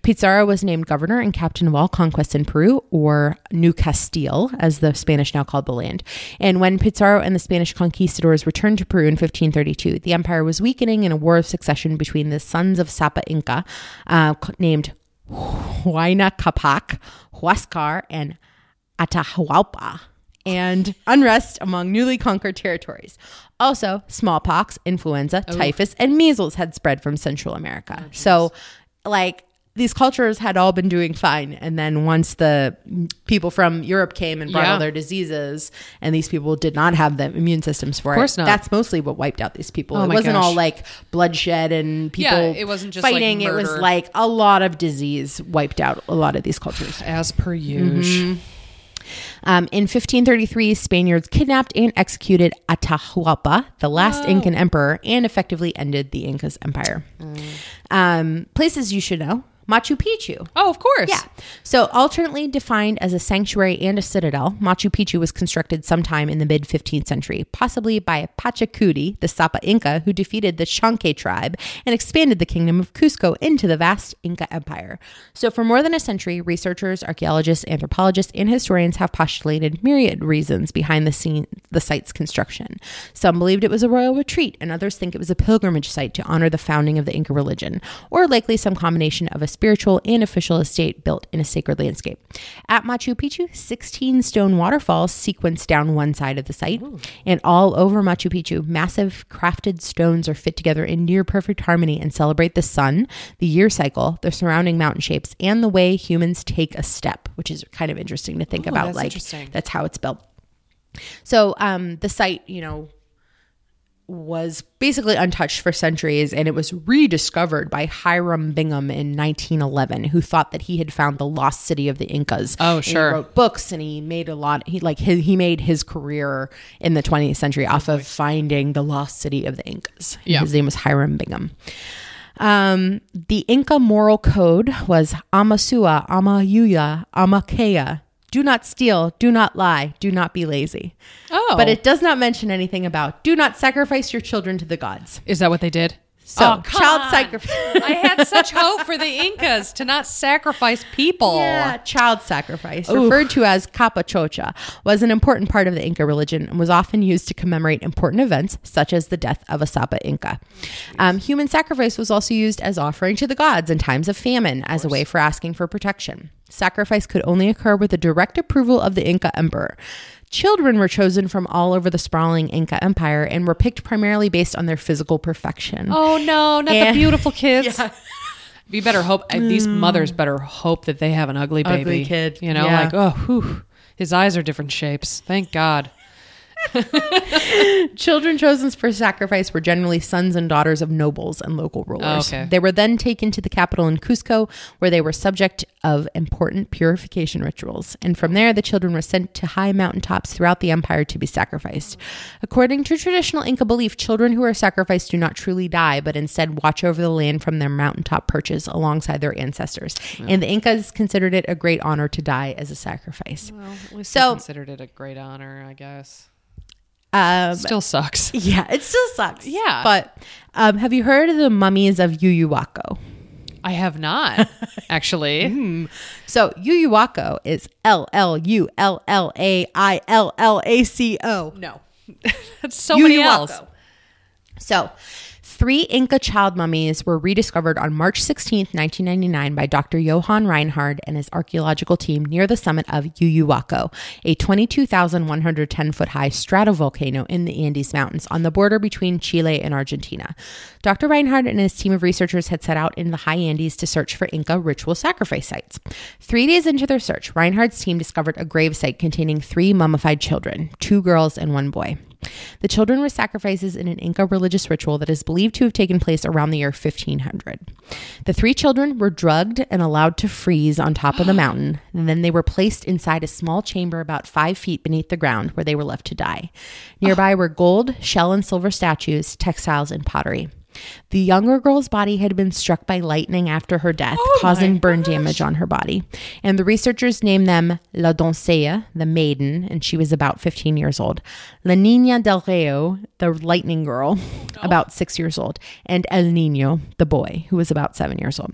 Pizarro was named governor and captain of all conquests in Peru, or New Castile, as the Spanish now called the land. And when Pizarro and the Spanish conquistadors returned to Peru in 1532, the empire was weakening in a war of succession between the sons of Sapa Inca, uh, named Huayna Capac, Huascar, and Atahualpa, and unrest among newly conquered territories. Also, smallpox, influenza, typhus, and measles had spread from Central America. so, like, these cultures had all been doing fine. And then once the people from Europe came and brought Yeah. all their diseases, and these people did not have the immune systems for of course it, not. that's mostly what wiped out these people. Oh it wasn't gosh. all like bloodshed and people Yeah, it wasn't just, like, fighting. it was like a lot of disease wiped out a lot of these cultures. As per usual. Um, in 1533, Spaniards kidnapped and executed Atahualpa, the last Incan emperor, and effectively ended the Inca's empire. Um, places you should know Machu Picchu. Oh, of course. Yeah. So, alternately defined as a sanctuary and a citadel, Machu Picchu was constructed sometime in the mid 15th century, possibly by Pachacuti, the Sapa Inca, who defeated the Chanque tribe and expanded the kingdom of Cusco into the vast Inca empire. So, for more than a century, researchers, archaeologists, anthropologists, and historians have postulated myriad reasons behind the scene, the site's construction. Some believed it was a royal retreat, and others think it was a pilgrimage site to honor the founding of the Inca religion, or likely some combination of a spiritual and official estate built in a sacred landscape. At Machu Picchu, 16 stone waterfalls sequence down one side of the site, and all over Machu Picchu, massive crafted stones are fit together in near perfect harmony and celebrate the sun, the year cycle, the surrounding mountain shapes, and the way humans take a step, which is kind of interesting to think Oh, about. that's like interesting. that's how it's built. So um, the site, you know, was basically untouched for centuries and it was rediscovered by Hiram Bingham in 1911 who thought that he had found the lost city of the Incas. Oh, sure. he wrote books and he made a lot he like his, he made his career in the 20th century off of finding the lost city of the Incas. Yeah. His name was Hiram Bingham. Um, the Inca moral code was Amasua, Amayuya, Amakea. Do not steal, do not lie, do not be lazy. Oh, But it does not mention anything about do not sacrifice your children to the gods. is that what they did? So, Oh, child sacrifice. I had such hope for the Incas to not sacrifice people. Yeah, child sacrifice, referred to as capachocha, was an important part of the Inca religion and was often used to commemorate important events such as the death of a Sapa Inca. Um, human sacrifice was also used as offering to the gods in times of famine as a way for asking for protection. Sacrifice could only occur with the direct approval of the Inca emperor. Children were chosen from all over the sprawling Inca Empire and were picked primarily based on their physical perfection. Oh no, not the beautiful kids. You better hope these mm. mothers better hope that they have an ugly baby Ugly kid, You know, yeah. like oh, whew, his eyes are different shapes. Thank God. Children chosen for sacrifice were generally sons and daughters of nobles and local rulers. Oh, okay. They were then taken to the capital in Cusco, where they were subject of important purification rituals. And from there, the children were sent to high mountaintops throughout the empire to be sacrificed. According to traditional Inca belief, children who are sacrificed do not truly die, but instead watch over the land from their mountaintop perches alongside their ancestors. And the Incas considered it a great honor to die as a sacrifice. Well, So- considered it a great honor, I guess. Um, Still sucks. yeah, it still sucks. Yeah. But um, have you heard of the mummies of Llullaillaco? I have not actually. So Llullaillaco is L L U L L A I L L A C O. No, that's so many L's. So, three Inca child mummies were rediscovered on March 16, 1999 by Dr. Johann Reinhard and his archaeological team near the summit of Llullaillaco, a 22,110 foot high stratovolcano in the Andes Mountains on the border between Chile and Argentina. Dr. Reinhard and his team of researchers had set out in the high Andes to search for Inca ritual sacrifice sites. Three days into their search, Reinhard's team discovered a grave site containing three mummified children, two girls and one boy. The children were sacrifices in an Inca religious ritual that is believed to have taken place around the year 1500. The three children were drugged and allowed to freeze on top of the mountain, and then they were placed inside a small chamber about five feet beneath the ground where they were left to die. Nearby were gold, shell, and silver statues, textiles, and pottery. The younger girl's body had been struck by lightning after her death, oh causing burn damage on her body. And the researchers named them La Doncella, the maiden, and she was about 15 years old, La Niña del Rio, the lightning girl, about oh. six years old, and El Niño, the boy, who was about seven years old.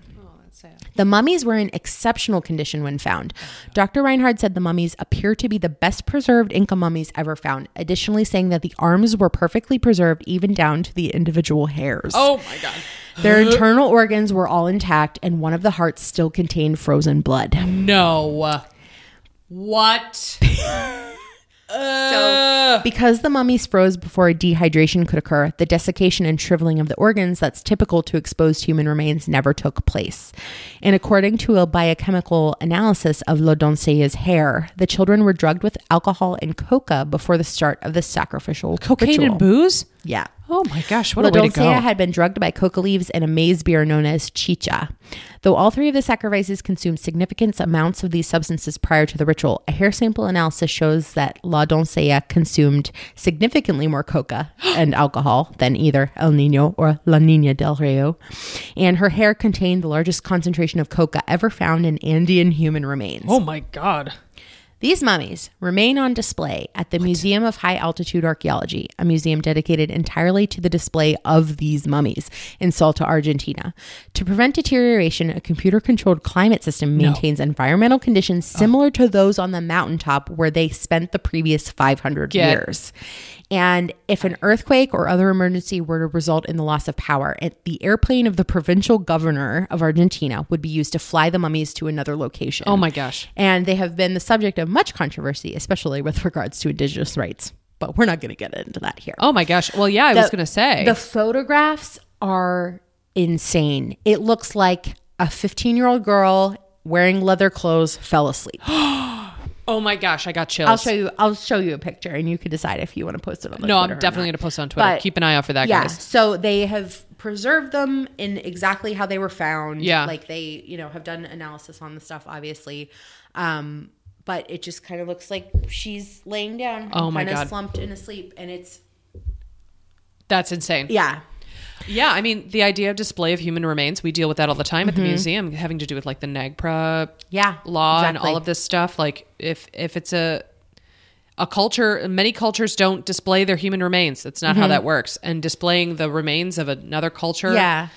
The mummies were in exceptional condition when found. Dr. Reinhard said the mummies appear to be the best preserved Inca mummies ever found, additionally, saying that the arms were perfectly preserved, even down to the individual hairs. Oh my god. Their internal organs were all intact, and one of the hearts still contained frozen blood. No. What? So, uh. because the mummies froze before dehydration could occur, the desiccation and shriveling of the organs that's typical to exposed human remains never took place. And according to a biochemical analysis of La Doncella's hair, the children were drugged with alcohol and coca before the start of the sacrificial Cocaine ritual. and booze? Yeah. Oh my gosh, what La a way to go. Doncella had been drugged by coca leaves and a maize beer known as chicha. Though all three of the sacrifices consumed significant amounts of these substances prior to the ritual, a hair sample analysis shows that La Doncella consumed significantly more coca and alcohol than either El Nino or La Nina del Rio. And her hair contained the largest concentration of coca ever found in Andean human remains. oh my god. These mummies remain on display at the Museum of High Altitude Archaeology, a museum dedicated entirely to the display of these mummies in Salta, Argentina. To prevent deterioration, a computer controlled climate system maintains environmental conditions similar to those on the mountaintop where they spent the previous 500 Get- years. And if an earthquake or other emergency were to result in the loss of power, it, the airplane of the provincial governor of Argentina would be used to fly the mummies to another location Oh my gosh. and they have been the subject of much controversy, especially with regards to indigenous rights. But we're not going to get into that here. Oh my gosh. Well, yeah, I was going to say. the photographs are insane. It looks like a 15 year old girl wearing leather clothes fell asleep. Oh my gosh, I got chills. I'll show you. I'll show you a picture, and you can decide if you want to post it on. The No, Twitter I'm definitely going to post it on Twitter. But- Keep an eye out for that, Yeah. guys. So they have preserved them in exactly how they were found. Yeah. Like they, you know, have done analysis on the stuff, obviously. Um, but it just kind of looks like she's laying down, Oh my kind of God. slumped in a sleep, and it's That's insane. yeah, Yeah, I mean, the idea of display of human remains, we deal with that all the time at the mm-hmm. museum, having to do with like the NAGPRA yeah, law and exactly. all of this stuff. Like if if it's a a culture, many cultures don't display their human remains. That's not how mm-hmm. that works. And displaying the remains of another culture, Yeah,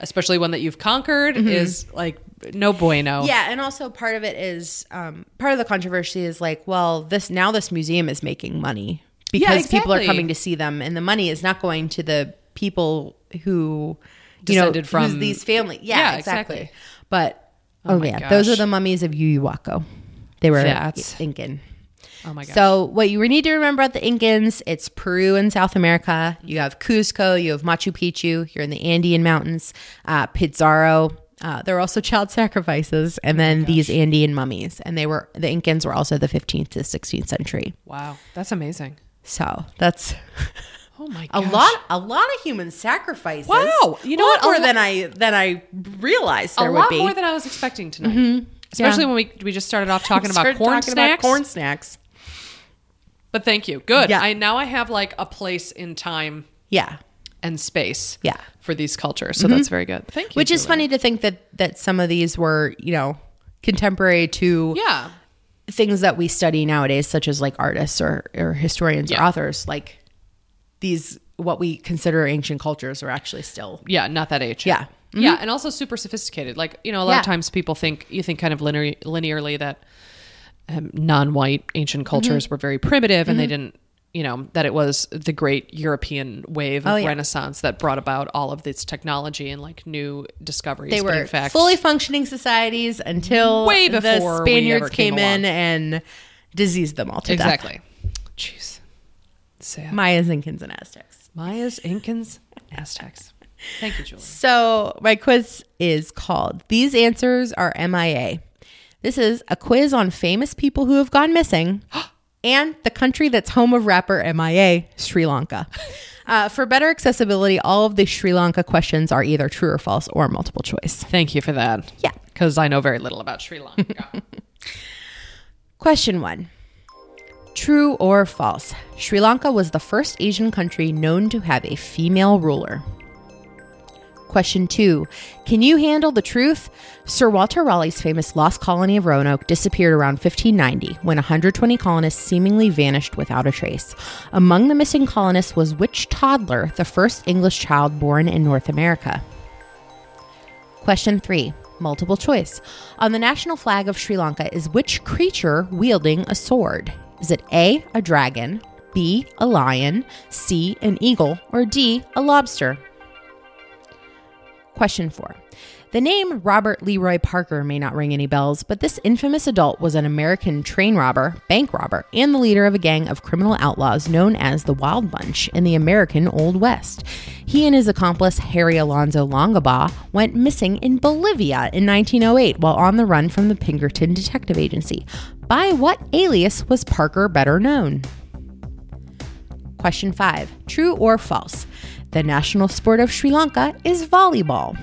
especially one that you've conquered, mm-hmm. is like no bueno. yeah, and also part of it is um, part of the controversy is like, well, this now this museum is making money because people are exactly. coming to see them, and the money is not going to the people who you Descended know, from- these family. Yeah, Yeah, exactly. exactly. But oh, my yeah, those are the mummies of Llullaillaco. They were That's- Incan. Oh my god. So what you need to remember about the Incans, it's Peru and South America. You have Cusco, you have Machu Picchu, you're in the Andean mountains, uh, Pizarro. Uh, there were also child sacrifices, and then these Andean mummies. And they were the Incans were also the 15th to 16th century. wow, that's amazing. So that's Oh my a lot, a lot of human sacrifices. Wow. You know A lot what? More than I than I realized there a would lot be. more than I was expecting tonight. Mm-hmm. Especially when we we just started off talking about corn talking about snacks. corn snacks. But thank you. Good. Yeah. I now I have like a place in time Yeah, and space. Yeah. For these cultures. So mm-hmm. that's very good. Thank you. which is funny to think that that some of these were you know contemporary to Yeah. things that we study nowadays such as like artists or, or historians or authors like these what we consider ancient cultures are actually still Yeah, not that ancient Yeah. Yeah, and also super sophisticated. Like, you know, a lot Yeah. of times people think you think kind of linear, linearly that um, non-white ancient cultures Mm-hmm. were very primitive and they didn't, you know, that it was the great European wave of Oh, yeah. Renaissance that brought about all of this technology and like new discoveries. they were in fact, fully functioning societies until Way the before we Spaniards came came, in and diseased them all to death exactly. Jeez, sad. Mayas, Incans, and Aztecs. Mayas, Incans, Aztecs. Thank you, Julie. So my quiz is called These Answers Are MIA. This is a quiz on famous people who have gone missing and the country that's home of rapper MIA, Sri Lanka. Uh, for better accessibility, all of the Sri Lanka questions are either true or false or multiple choice. Thank you for that. Yeah. because I know very little about Sri Lanka. Question one True or false? Sri Lanka was the first Asian country known to have a female ruler. Question two Can you handle the truth? Sir Walter Raleigh's famous lost colony of Roanoke disappeared around 1590 when 120 colonists seemingly vanished without a trace. Among the missing colonists was which toddler, the first English child born in North America? Question three, multiple choice. On the national flag of Sri Lanka is which creature wielding a sword? Is it A, a dragon, B, a lion, C, an eagle, or D, a lobster? Question four. The name Robert Leroy Parker may not ring any bells, but this infamous adult was an American train robber, bank robber, and the leader of a gang of criminal outlaws known as the Wild Bunch in the American Old West. He and his accomplice, Harry Alonzo Longabaugh, went missing in Bolivia in 1908 while on the run from the Pinkerton Detective Agency. By what alias was Parker better known? Question five True or false? The national sport of Sri Lanka is volleyball.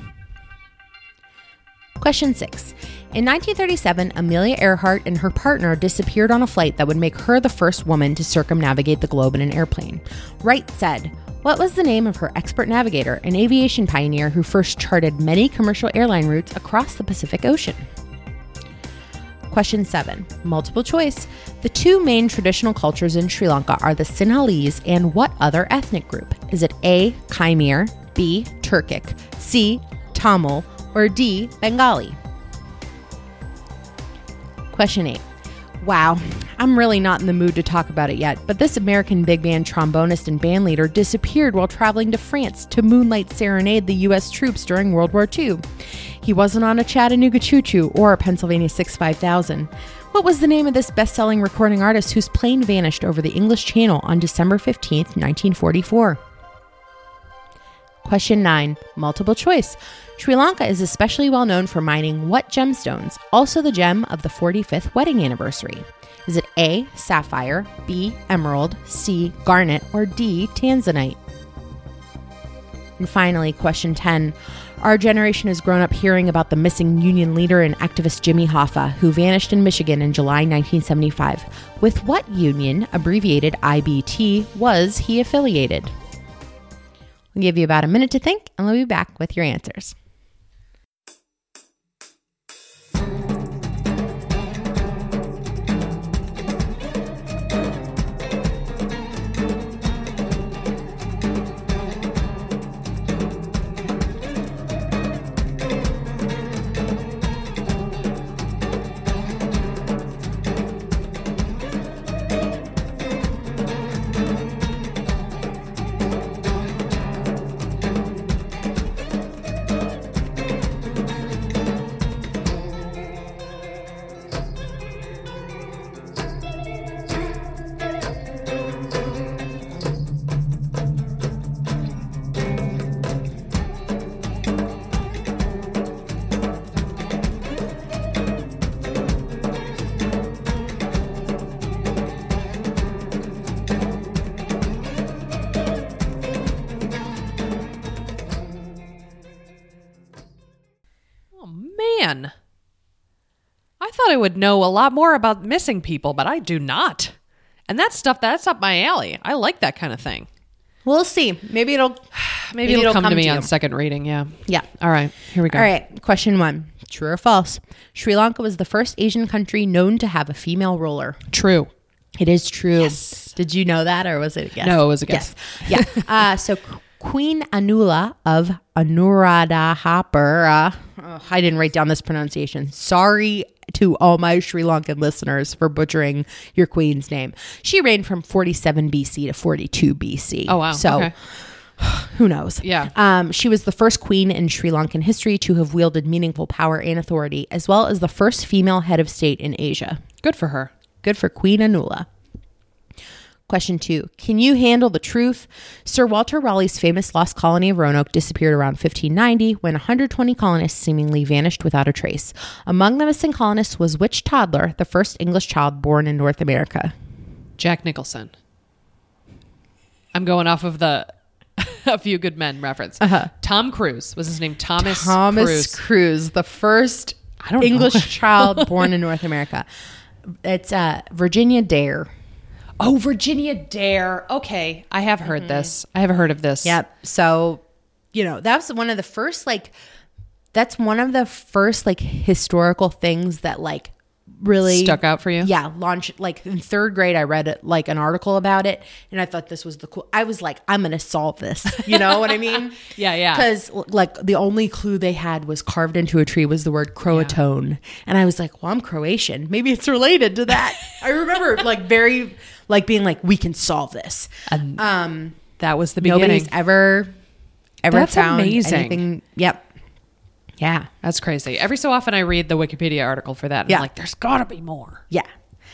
Question six. In 1937, Amelia Earhart and her partner disappeared on a flight that would make her the first woman to circumnavigate the globe in an airplane. Wright said, What was the name of her expert navigator, an aviation pioneer who first charted many commercial airline routes across the Pacific Ocean? Question 7. Multiple choice. The two main traditional cultures in Sri Lanka are the Sinhalese and what other ethnic group? Is it A. Khmer, B. Turkic, C. Tamil, or D. Bengali? Question 8. Wow, I'm really not in the mood to talk about it yet, but this American big band trombonist and band leader disappeared while traveling to France to moonlight serenade the U.S. troops during World War II. He wasn't on a Chattanooga Choo Choo or a Pennsylvania 65000. What was the name of this best selling recording artist whose plane vanished over the English Channel on December 15th, 1944? Question nine, multiple choice. Sri Lanka is especially well known for mining what gemstones, also the gem of the 45th wedding anniversary? Is it A, sapphire, B, emerald, C, garnet, or D, tanzanite? And finally, question 10. Our generation has grown up hearing about the missing union leader and activist Jimmy Hoffa, who vanished in Michigan in July 1975. With what union, abbreviated IBT, was he affiliated? Give you about a minute to think, and we'll be back with your answers. Would know a lot more about missing people, but I do not. And that stuff that's up my alley. I like that kind of thing. We'll see. Maybe it'll. Maybe, it'll, come, to me on second reading, yeah. Yeah. All right, here we go. All right. Question one True or false? Sri Lanka was the first Asian country known to have a female ruler. True. It is true. Did you know that, or was it a guess? No, it was a guess. Yes. Yeah. uh, so Queen Anula of Anuradhapura. Oh, I didn't write down this pronunciation. Sorry to all my Sri Lankan listeners for butchering your queen's name. She reigned from 47 BC to 42 BC. Oh wow. So okay. who knows? Yeah. Um, she was the first queen in Sri Lankan history to have wielded meaningful power and authority, as well as the first female head of state in Asia. Good for her. Good for Queen Anula. Question two Can you handle the truth? Sir Walter Raleigh's famous lost colony of Roanoke disappeared around 1590 when 120 colonists seemingly vanished without a trace. Among the missing colonists was which toddler, the first English child born in North America? Jack Nicholson. I'm going off of the A Few Good Men reference. Uh-huh. Tom Cruise was his name. Thomas, Thomas Cruise. Cruise, the first. English child born in North America. It's uh, Virginia Dare. Oh, Virginia Dare. Okay, I have heard mm-hmm. this. I have heard of this. Yep. So, you know, that was one of the first like that's one of the first like historical things that like really Stuck out for you? Yeah, launched like in third grade I read it like an article about it and I thought this was the cool I was like I'm going to solve this. You know what I mean? Yeah, yeah. Cuz like the only clue they had was carved into a tree was the word Croatoan. And I was like, "Well, I'm Croatian. Maybe it's related to that." I remember like very like being like we can solve this. And Um that was the beginning. nobody's ever ever That's found amazing. anything. Yep. Yeah. That's crazy. Every so often I read the Wikipedia article for that. And Yeah. I'm like, there's got to be more. Yeah.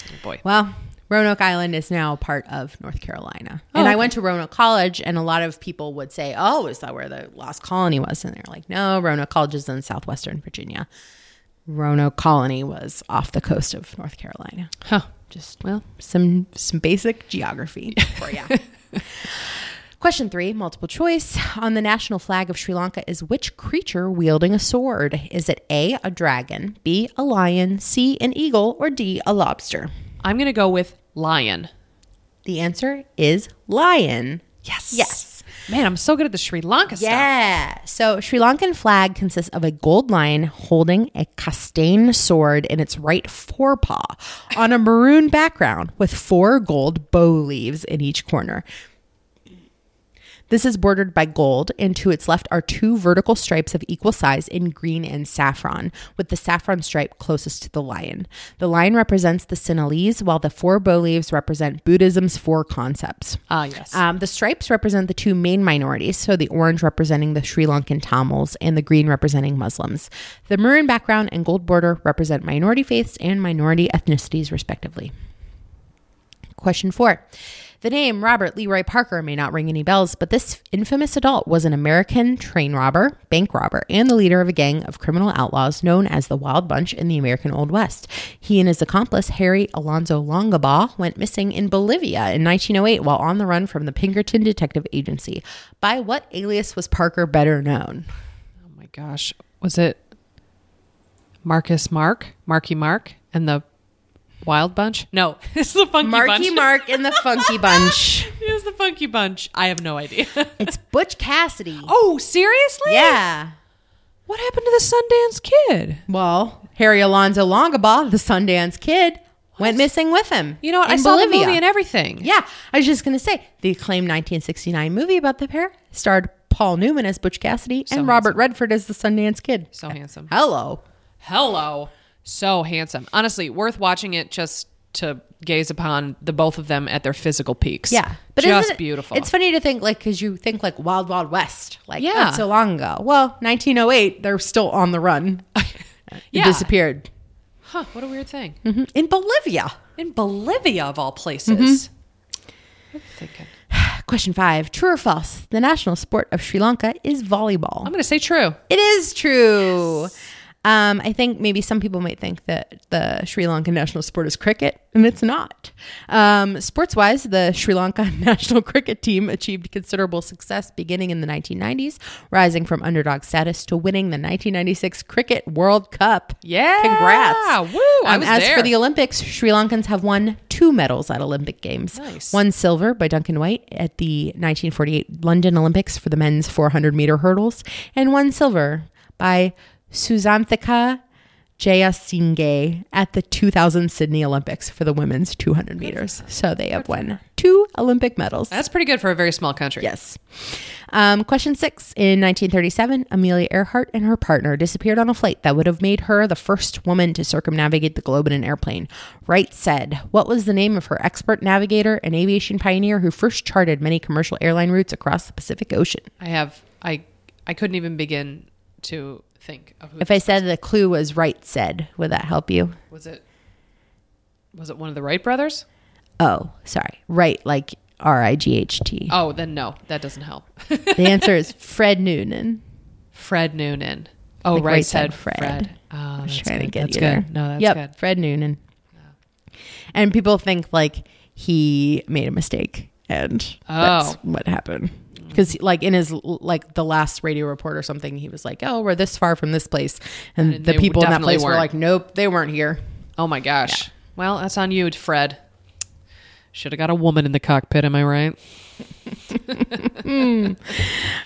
Oh, boy. Well, Roanoke Island is now part of North Carolina. Oh, and I okay. went to Roanoke College, and a lot of people would say, Oh, is that where the lost colony was? And they're like, No, Roanoke College is in southwestern Virginia. Roanoke Colony was off the coast of North Carolina. Huh. Just well, some some basic geography for you. Question three, multiple choice. On the national flag of Sri Lanka is which creature wielding a sword? Is it A, a dragon, B, a lion, C, an eagle, or D, a lobster? I'm going to go with lion. The answer is lion. Yes. Yes. Man, I'm so good at the Sri Lanka stuff. Yeah. So Sri Lankan flag consists of a gold lion holding a kastane sword in its right forepaw on a maroon background with four gold bo leaves in each corner. This is bordered by gold, and to its left are two vertical stripes of equal size in green and saffron, with the saffron stripe closest to the lion. The lion represents the Sinhalese, while the four bo leaves represent Buddhism's four concepts. Ah, yes. Um, the stripes represent the two main minorities, so the orange representing the Sri Lankan Tamils and the green representing Muslims. The maroon background and gold border represent minority faiths and minority ethnicities, respectively. Question four. The name Robert Leroy Parker may not ring any bells, but this infamous adult was an American train robber, bank robber, and the leader of a gang of criminal outlaws known as the Wild Bunch in the American Old West. He and his accomplice, Harry Alonzo Longabaugh, went missing in Bolivia in 1908 while on the run from the Pinkerton Detective Agency. By what alias was Parker better known? Oh my gosh. Was it Marcus Mark? Marky Mark and the Wild Bunch? No, it's the Funky Marky Bunch. Mark and the Funky Bunch. It's the Funky Bunch. I have no idea. It's Butch Cassidy. oh, seriously? Yeah. What happened to the Sundance Kid? Well, Harry Alonzo Longabaugh, the Sundance Kid, went missing with him. You know what? I saw Bolivia. the movie and everything. Yeah, I was just going to say the acclaimed 1969 movie about the pair starred Paul Newman as Butch Cassidy and Robert Redford as the Sundance Kid. So handsome. Hello. Hello. So handsome. Honestly, worth watching it just to gaze upon the both of them at their physical peaks. Yeah, but just it- beautiful. It's funny to think like because you think like Wild Wild West, like Yeah. that's so long ago. Well, 1908, they're still on the run. Yeah. disappeared huh, what a weird thing. Mhm. in Bolivia. In Bolivia, of all places. I thinking? Question five: True or false? The national sport of Sri Lanka is volleyball. I'm going to say true. It is true. Um, I think maybe some people might think that the Sri Lankan national sport is cricket, and it's not. Um, sports wise, the Sri Lanka national cricket team achieved considerable success beginning in the 1990s, rising from underdog status to winning the 1996 Cricket World Cup. Yeah. Congrats. Woo. I Um, as there. for the Olympics, Sri Lankans have won two medals at Olympic Games. Nice. One silver by Duncan White at the 1948 London Olympics for the men's 400 meter hurdles, and one silver by Susanthika Jayasinghe at the 2000 Sydney Olympics for the women's 200 meters. So they have won two Olympic medals. That's pretty good for a very small country. Yes. Um, question six. In 1937, Amelia Earhart and her partner disappeared on a flight that would have made her the first woman to circumnavigate the globe in an airplane. Wright said, What was the name of her expert navigator and aviation pioneer who first charted many commercial airline routes across the Pacific Ocean? I have, I, I couldn't even begin to think of who If I said the clue was Wright said, would that help you? was it. Was it one of the Wright brothers? Oh, sorry. Wright, like R I G H T. Oh, then no, that doesn't help. The answer is Fred Noonan. Fred Noonan. Oh, Like right, Wright said said Fred. Fred. Oh, I was that's trying good. to get that's you good. there. No, that's yep, good. Fred Noonan. And people think like he made a mistake, and that's Oh. what happened. Because like in his like the last radio report or something, he was like, "Oh, we're this far from this place," and, And the people in that place were weren't. like, "Nope, they weren't here." Oh my gosh. Well, that's on you, Fred. Should have got a woman in the cockpit. Am I right?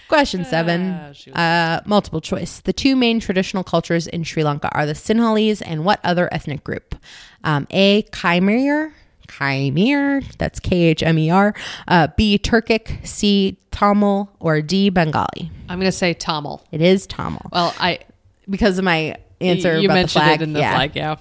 Question seven, Ah, was- uh, multiple choice. The two main traditional cultures in Sri Lanka are the Sinhalese and what other ethnic group? Um, A. Khmer, Khmer, that's K H M E R. Uh, B. Turkic, C. Tamil, or D. Bengali. I'm going to say Tamil. It is Tamil Well, I because of my answer. you about mentioned the flag. it in the yeah. flag. Yeah.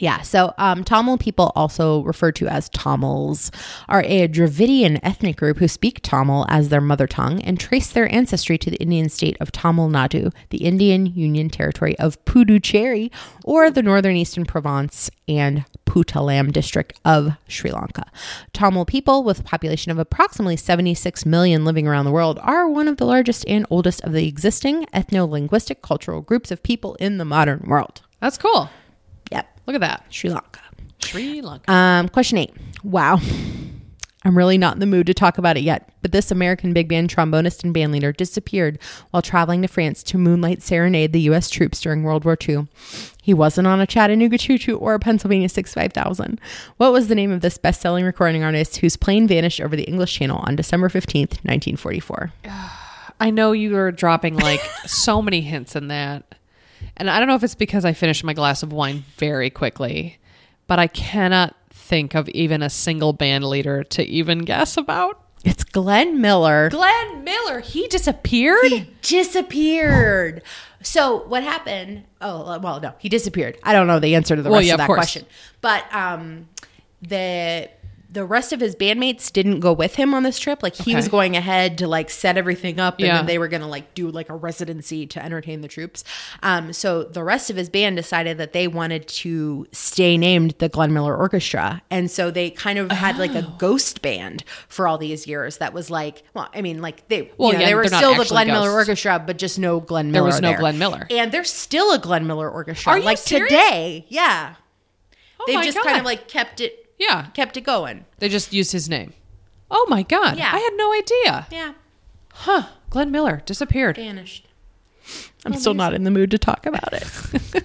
Yeah, so um, Tamil people, also referred to as Tamils, are a Dravidian ethnic group who speak Tamil as their mother tongue and trace their ancestry to the Indian state of Tamil Nadu, the Indian Union Territory of Puducherry, or the northern eastern Provence and Puttalam district of Sri Lanka. Tamil people, with a population of approximately 76 million living around the world, are one of the largest and oldest of the existing ethno linguistic cultural groups of people in the modern world. That's cool. Look at that. Sri Lanka. Sri Lanka. Um, question eight. Wow. I'm really not in the mood to talk about it yet, but this American big band trombonist and bandleader disappeared while traveling to France to moonlight serenade the U.S. troops during World War II. He wasn't on a Chattanooga Choo Choo or a Pennsylvania 65000. What was the name of this best selling recording artist whose plane vanished over the English Channel on December 15th, 1944? I know you are dropping like so many hints in that. And I don't know if it's because I finished my glass of wine very quickly, but I cannot think of even a single band leader to even guess about. It's Glenn Miller. Glenn Miller, he disappeared? He disappeared. So what happened? Oh well, no, he disappeared. I don't know the answer to the Well, rest yeah, of of that course. question, but um, the the rest of his bandmates didn't go with him on this trip. Like he Okay. was going ahead to like set everything up, and Yeah. then they were gonna like do like a residency to entertain the troops. Um, so the rest of his band decided that they wanted to stay named the Glenn Miller Orchestra, and so they kind of had like a Oh. ghost band for all these years. That was like, well, I mean, like they, Well, you know, yeah, they were still the Glenn Miller. Orchestra, but just no Glenn Miller. There was no there. Glenn Miller. and there's still a Glenn Miller Orchestra. Are you like serious? today, yeah. Oh They've just God. kind of like kept it, Yeah. kept it going. They just used his name. Oh my God. Yeah. I had no idea. Yeah. Huh. Glenn Miller disappeared. vanished. I'm still not in the mood to talk about it.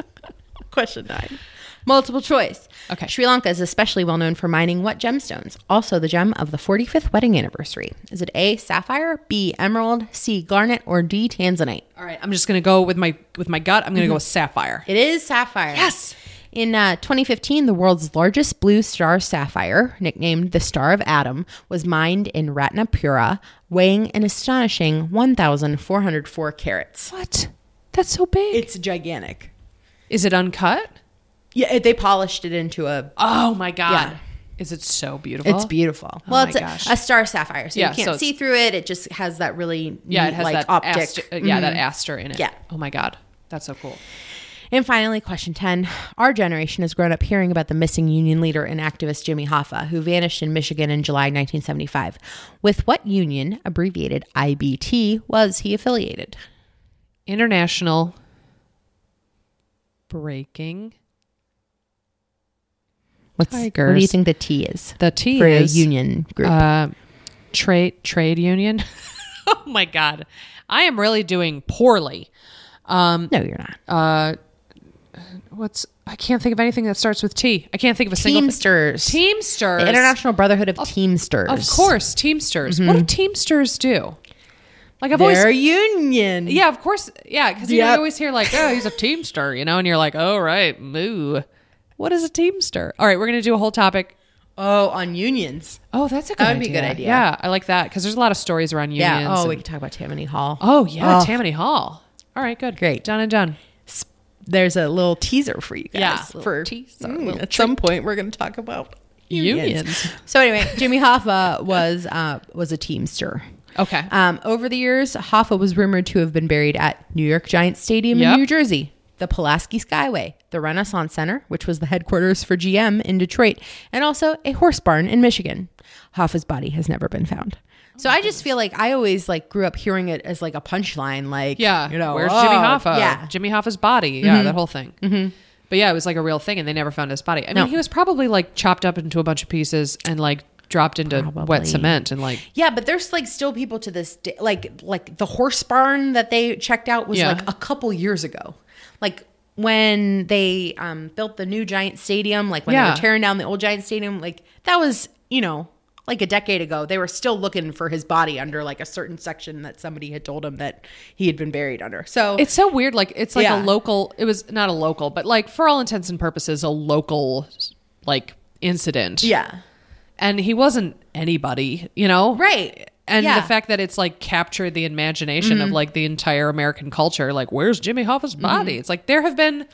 Question nine. Multiple choice. Okay. Sri Lanka is especially well known for mining what gemstones? Also, the gem of the 45th wedding anniversary. Is it A, sapphire, B, emerald, C, garnet, or D, tanzanite? All right. I'm just going to go with my with my gut. I'm going to go mm-hmm. with sapphire. It is sapphire. Yes. In uh, 2015, the world's largest blue star sapphire, nicknamed the Star of Adam, was mined in Ratnapura, weighing an astonishing 1,404 carats. What? That's so big. It's gigantic. Is it uncut? Yeah, it- they polished it into a. Oh my God. Yeah. Is it so beautiful? It's beautiful. well, it's a, a star sapphire, so Yeah, you can't it's- see through it. It just has that really Yeah, neat, it has like that optic. aster, yeah, that Mhm. aster in it. Yeah. Oh my God. That's so cool. And finally, question 10. Our generation has grown up hearing about the missing union leader and activist Jimmy Hoffa, who vanished in Michigan in July 1975. With what union, abbreviated IBT, was he affiliated? International Breaking. What's, What do you Tigers. think the T is The T for is a union group? Uh, trade trade union. oh my God. I am really doing poorly. Um, no, you're not. uh, what's I can't think of anything that starts with T. I can't think of a single Teamsters. Teamsters. the International Brotherhood of Teamsters. Of course, Teamsters. What do mm-hmm. Teamsters do? Like I've always union. Yeah, of course. Yeah, because you, know, you always hear like, "Oh, he's a teamster," you know, and you're like, "Oh, right, moo." What is a teamster? All right, we're gonna do a whole topic. Oh, on unions. Oh, that's a good That would be idea. a good idea. Yeah, I like that because there's a lot of stories around unions. Yeah. Oh, and- we could talk about Tammany Hall. oh yeah, Oh. Tammany Hall. All right, good, Great. done and done. There's a little teaser for you guys. Yeah, for teaser, Mm, at some point we're going to talk about unions. Unions. So anyway, Jimmy Hoffa was uh, was a teamster. Okay. Um, over the years, Hoffa was rumored to have been buried at New York Giants Stadium Yep. in New Jersey, the Pulaski Skyway, the Renaissance Center, which was the headquarters for GM in Detroit, and also a horse barn in Michigan. Hoffa's body has never been found. So I just feel like I always like grew up hearing it as like a punchline, like yeah, you know, where's oh, Jimmy Hoffa? Yeah, Jimmy Hoffa's body. Yeah, that whole thing. Mm-hmm. But yeah, it was like a real thing, and they never found his body. I No. mean, he was probably like chopped up into a bunch of pieces and like dropped into Probably. wet cement and like Yeah, but there's like still people to this day, like like the horse barn that they checked out was Yeah. like a couple years ago, like when they um, built the new Giant Stadium, like when they were tearing down the old Giant Stadium, like that was you know like a decade ago. They were still looking for his body under like a certain section that somebody had told him that he had been buried under. So It's so weird. Like it's like Yeah. a local. It was not a local, but like for all intents and purposes, a local like incident. yeah, and he wasn't anybody, you know, right. And Yeah. the fact that it's like captured the imagination of mm-hmm. like the entire American culture. Like, where's Jimmy Hoffa's body? Mm-hmm. It's like there have been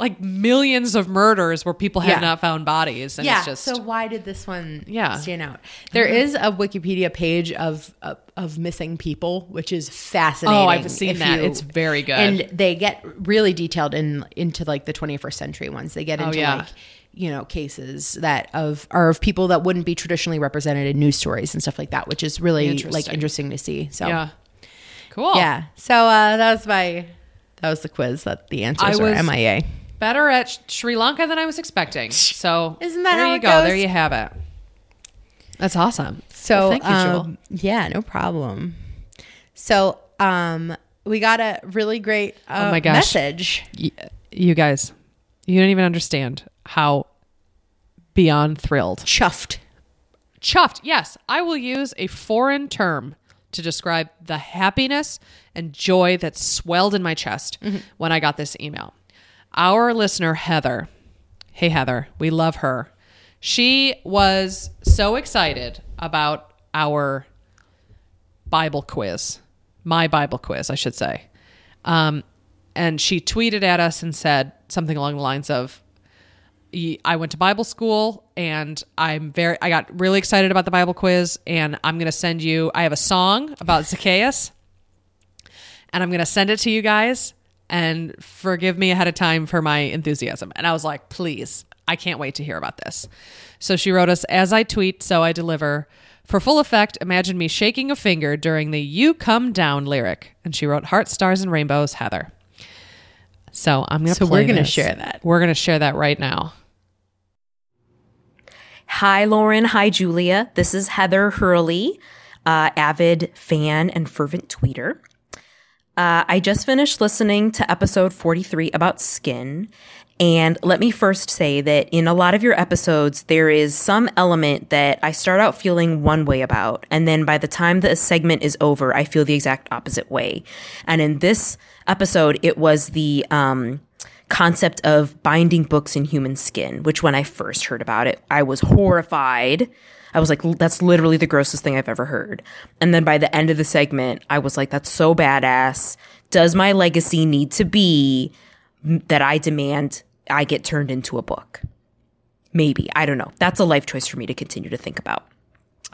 like millions of murders where people have Yeah. not found bodies, and yeah. it's just so why did this one Yeah. stand out? There is a Wikipedia page of of, of missing people, which is fascinating. Oh, I've seen that. It's very good. and they get really detailed in into like the 21st century ones. They get Oh, into yeah. like you know cases that of are of people that wouldn't be traditionally represented in news stories and stuff like that, which is really like Interesting. interesting to see. So yeah, cool. yeah. So uh, that was my that was the quiz. That the answers I are was- MIA. Better at Sri Lanka than I was expecting. So Isn't that there how you it go? goes? There you have it. That's awesome. So Well, thank you, Jewel. um, yeah, no problem. So um, we got a really great uh, Oh my gosh. message. Y- you guys, you don't even understand how beyond thrilled. Chuffed. Chuffed. Yes, I will use a foreign term to describe the happiness and joy that swelled in my chest when I got this email. Our listener, Heather. Hey, Heather, we love her. She was so excited about our Bible quiz, my Bible quiz, I should say. Um, and she tweeted at us and said something along the lines of, I went to Bible school and I'm very, I got really excited about the Bible quiz and I'm going to send you, I have a song about Zacchaeus and I'm going to send it to you guys and forgive me ahead of time for my enthusiasm. And I was like, please, I can't wait to hear about this. So she wrote us, as I tweet, so I deliver. For full effect, imagine me shaking a finger during the You Come Down lyric. And she wrote, Heart, Stars, and Rainbows, Heather. So I'm going to So play we're gonna share that. We're going to share that right now. Hi, Lauren. Hi, Julia. This is Heather Hurley, uh, avid fan and fervent tweeter. Uh, I just finished listening to episode 43 about skin. And let me first say that in a lot of your episodes, there is some element that I start out feeling one way about. And then by the time the segment is over, I feel the exact opposite way. And in this episode, it was the, um, concept of binding books in human skin, which when I first heard about it, I was horrified. I was like, that's literally the grossest thing I've ever heard. And then by the end of the segment, I was like, that's so badass. Does my legacy need to be that I demand I get turned into a book? Maybe. I don't know. That's a life choice for me to continue to think about.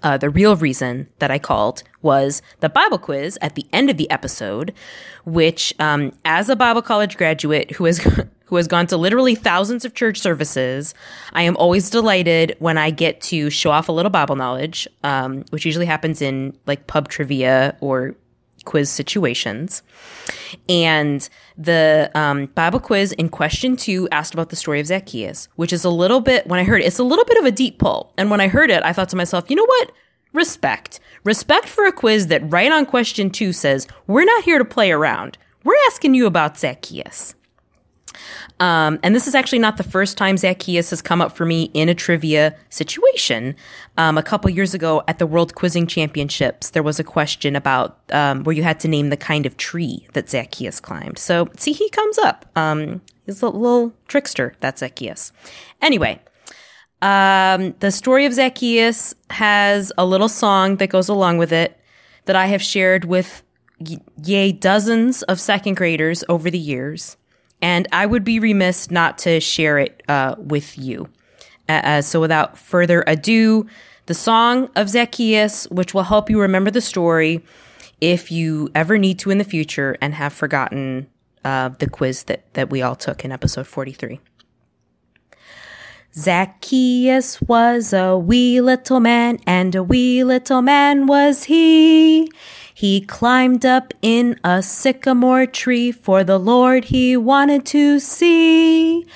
Uh, the real reason that I called was the Bible quiz at the end of the episode, which, um, as a Bible college graduate who has who has gone to literally thousands of church services, I am always delighted when I get to show off a little Bible knowledge, um, which usually happens in like pub trivia or quiz situations. And the um, Bible quiz in question two asked about the story of Zacchaeus, which is a little bit, when I heard it, it's a little bit of a deep pull. And when I heard it, I thought to myself, you know what? Respect. Respect for a quiz that right on question two says, we're not here to play around. We're asking you about Zacchaeus. Um, and this is actually not the first time Zacchaeus has come up for me in a trivia situation. Um, a couple years ago at the World Quizzing Championships, there was a question about um, where you had to name the kind of tree that Zacchaeus climbed. So, see, he comes up. Um, he's a little trickster, that's Zacchaeus. Anyway, um, the story of Zacchaeus has a little song that goes along with it that I have shared with y- yay dozens of second graders over the years and I would be remiss not to share it uh, with you. Uh, uh, so, without further ado, the song of Zacchaeus, which will help you remember the story if you ever need to in the future and have forgotten uh, the quiz that, that we all took in episode 43. Zacchaeus was a wee little man, and a wee little man was he. He climbed up in a sycamore tree, for the Lord he wanted to see.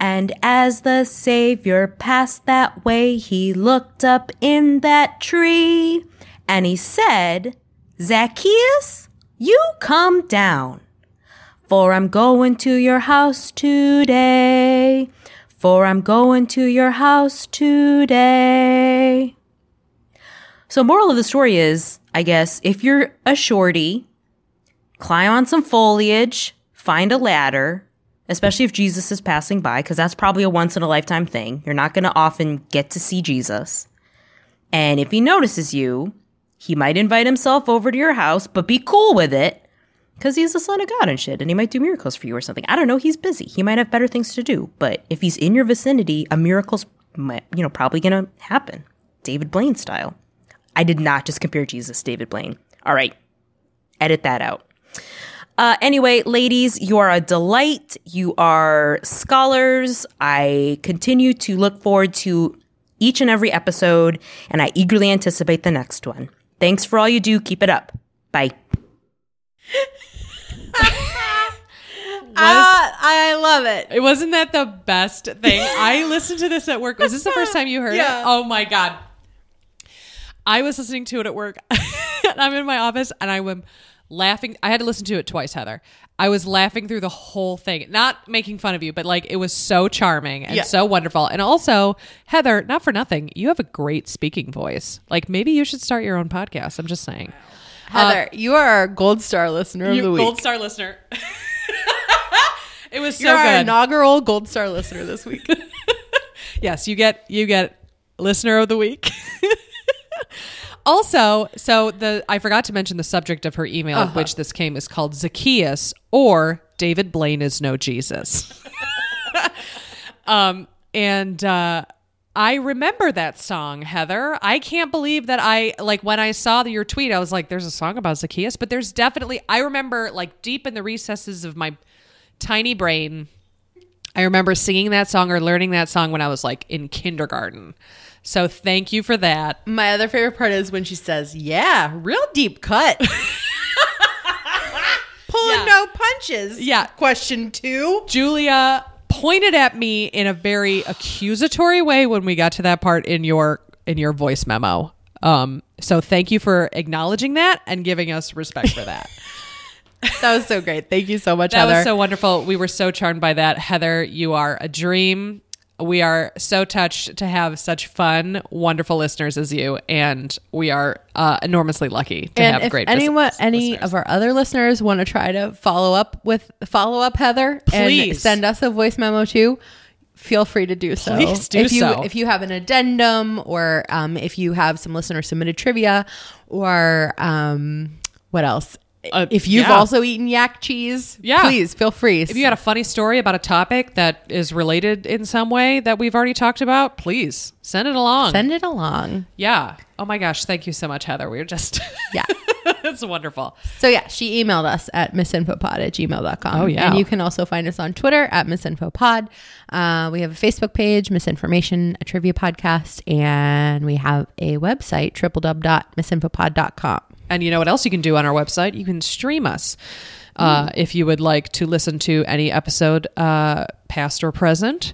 And as the Savior passed that way, he looked up in that tree, and he said, Zacchaeus, you come down, for I'm going to your house today for I'm going to your house today. So, moral of the story is, I guess, if you're a shorty, climb on some foliage, find a ladder, especially if Jesus is passing by, because that's probably a once in a lifetime thing. You're not going to often get to see Jesus. And if he notices you, he might invite himself over to your house, but be cool with it because he's the son of God and shit, and he might do miracles for you or something. I don't know. He's busy. He might have better things to do. But if he's in your vicinity, a miracle's, you know, probably gonna happen. David Blaine style. I did not just compare Jesus to David Blaine. All right, edit that out. Uh, anyway, ladies, you are a delight. You are scholars. I continue to look forward to each and every episode, and I eagerly anticipate the next one. Thanks for all you do. Keep it up. Bye. Ah, I love it. It wasn't that the best thing. I listened to this at work. Was this the first time you heard Yeah. it? Oh my god. I was listening to it at work. and I'm in my office and I am laughing. I had to listen to it twice, Heather. I was laughing through the whole thing. Not making fun of you, but like it was so charming and Yeah. so wonderful. And also, Heather, not for nothing, you have a great speaking voice. Like maybe you should start your own podcast. I'm just saying. Heather, uh, you are our gold star listener of the week. gold star listener. it was so You're our good. inaugural gold star listener this week. yes, you get you get listener of the week. Also, so the I forgot to mention the subject of her email, Uh-huh. which this came is called Zacchaeus or David Blaine is no Jesus. um, and uh, I remember that song, Heather. I can't believe that I like when I saw your tweet. I was like, "There's a song about Zacchaeus," but there's definitely. I remember like deep in the recesses of my tiny brain. I remember singing that song or learning that song when I was like in kindergarten. So thank you for that. My other favorite part is when she says, "Yeah, real deep cut." Pulling Yeah. no punches. Yeah. Question two. Julia pointed at me in a very accusatory way when we got to that part in your in your voice memo. Um, so thank you for acknowledging that and giving us respect for that. That was so great. Thank you so much, that Heather. was so wonderful. We were so charmed by that. Heather, you are a dream. We are so touched to have such fun, wonderful listeners as you, and we are uh, enormously lucky to and have if great anyone, any of our other listeners want to try to follow up with follow up Heather and Please. send us a voice memo too, feel free to do so. Please do if you, so. If you have an addendum or um, if you have some listener submitted trivia or um, what else? Uh, if you've yeah. also eaten yak cheese, Yeah. please feel free. If you got a funny story about a topic that is related in some way that we've already talked about, please send it along. send it along. yeah. Oh my gosh. Thank you so much, Heather. We're just, Yeah. it's wonderful. So yeah, she emailed us at misinfopod at gmail.com. Oh, yeah. And you can also find us on Twitter at misinfopod. Uh, we have a Facebook page, Misinformation, a trivia podcast, and we have a website, www.misinfopod.com. And you know what else you can do on our website? You can stream us. Uh, if you would like to listen to any episode, uh, past or present,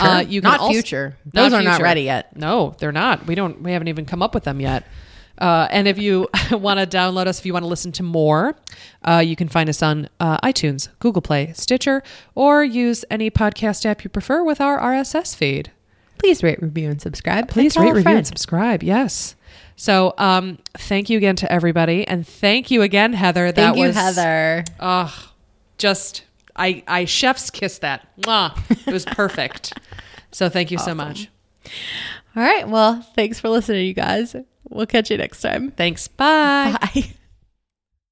uh, you can Not also- future. Those are not ready yet. No, they're not. We don't. We haven't even come up with them yet. Uh, and if you want to download us, if you want to listen to more, uh, you can find us on uh, iTunes, Google Play, Stitcher, or use any podcast app you prefer with our RSS feed. Please rate, review, and subscribe. Please rate, review, and subscribe. Yes. So, um, thank you again to everybody, and thank you again, Heather. Thank that you, was Heather. Oh, just I I chef's kiss that. Mwah. It was perfect. so thank you so much. All right. Well, thanks for listening, you guys. We'll catch you next time. Thanks. Bye.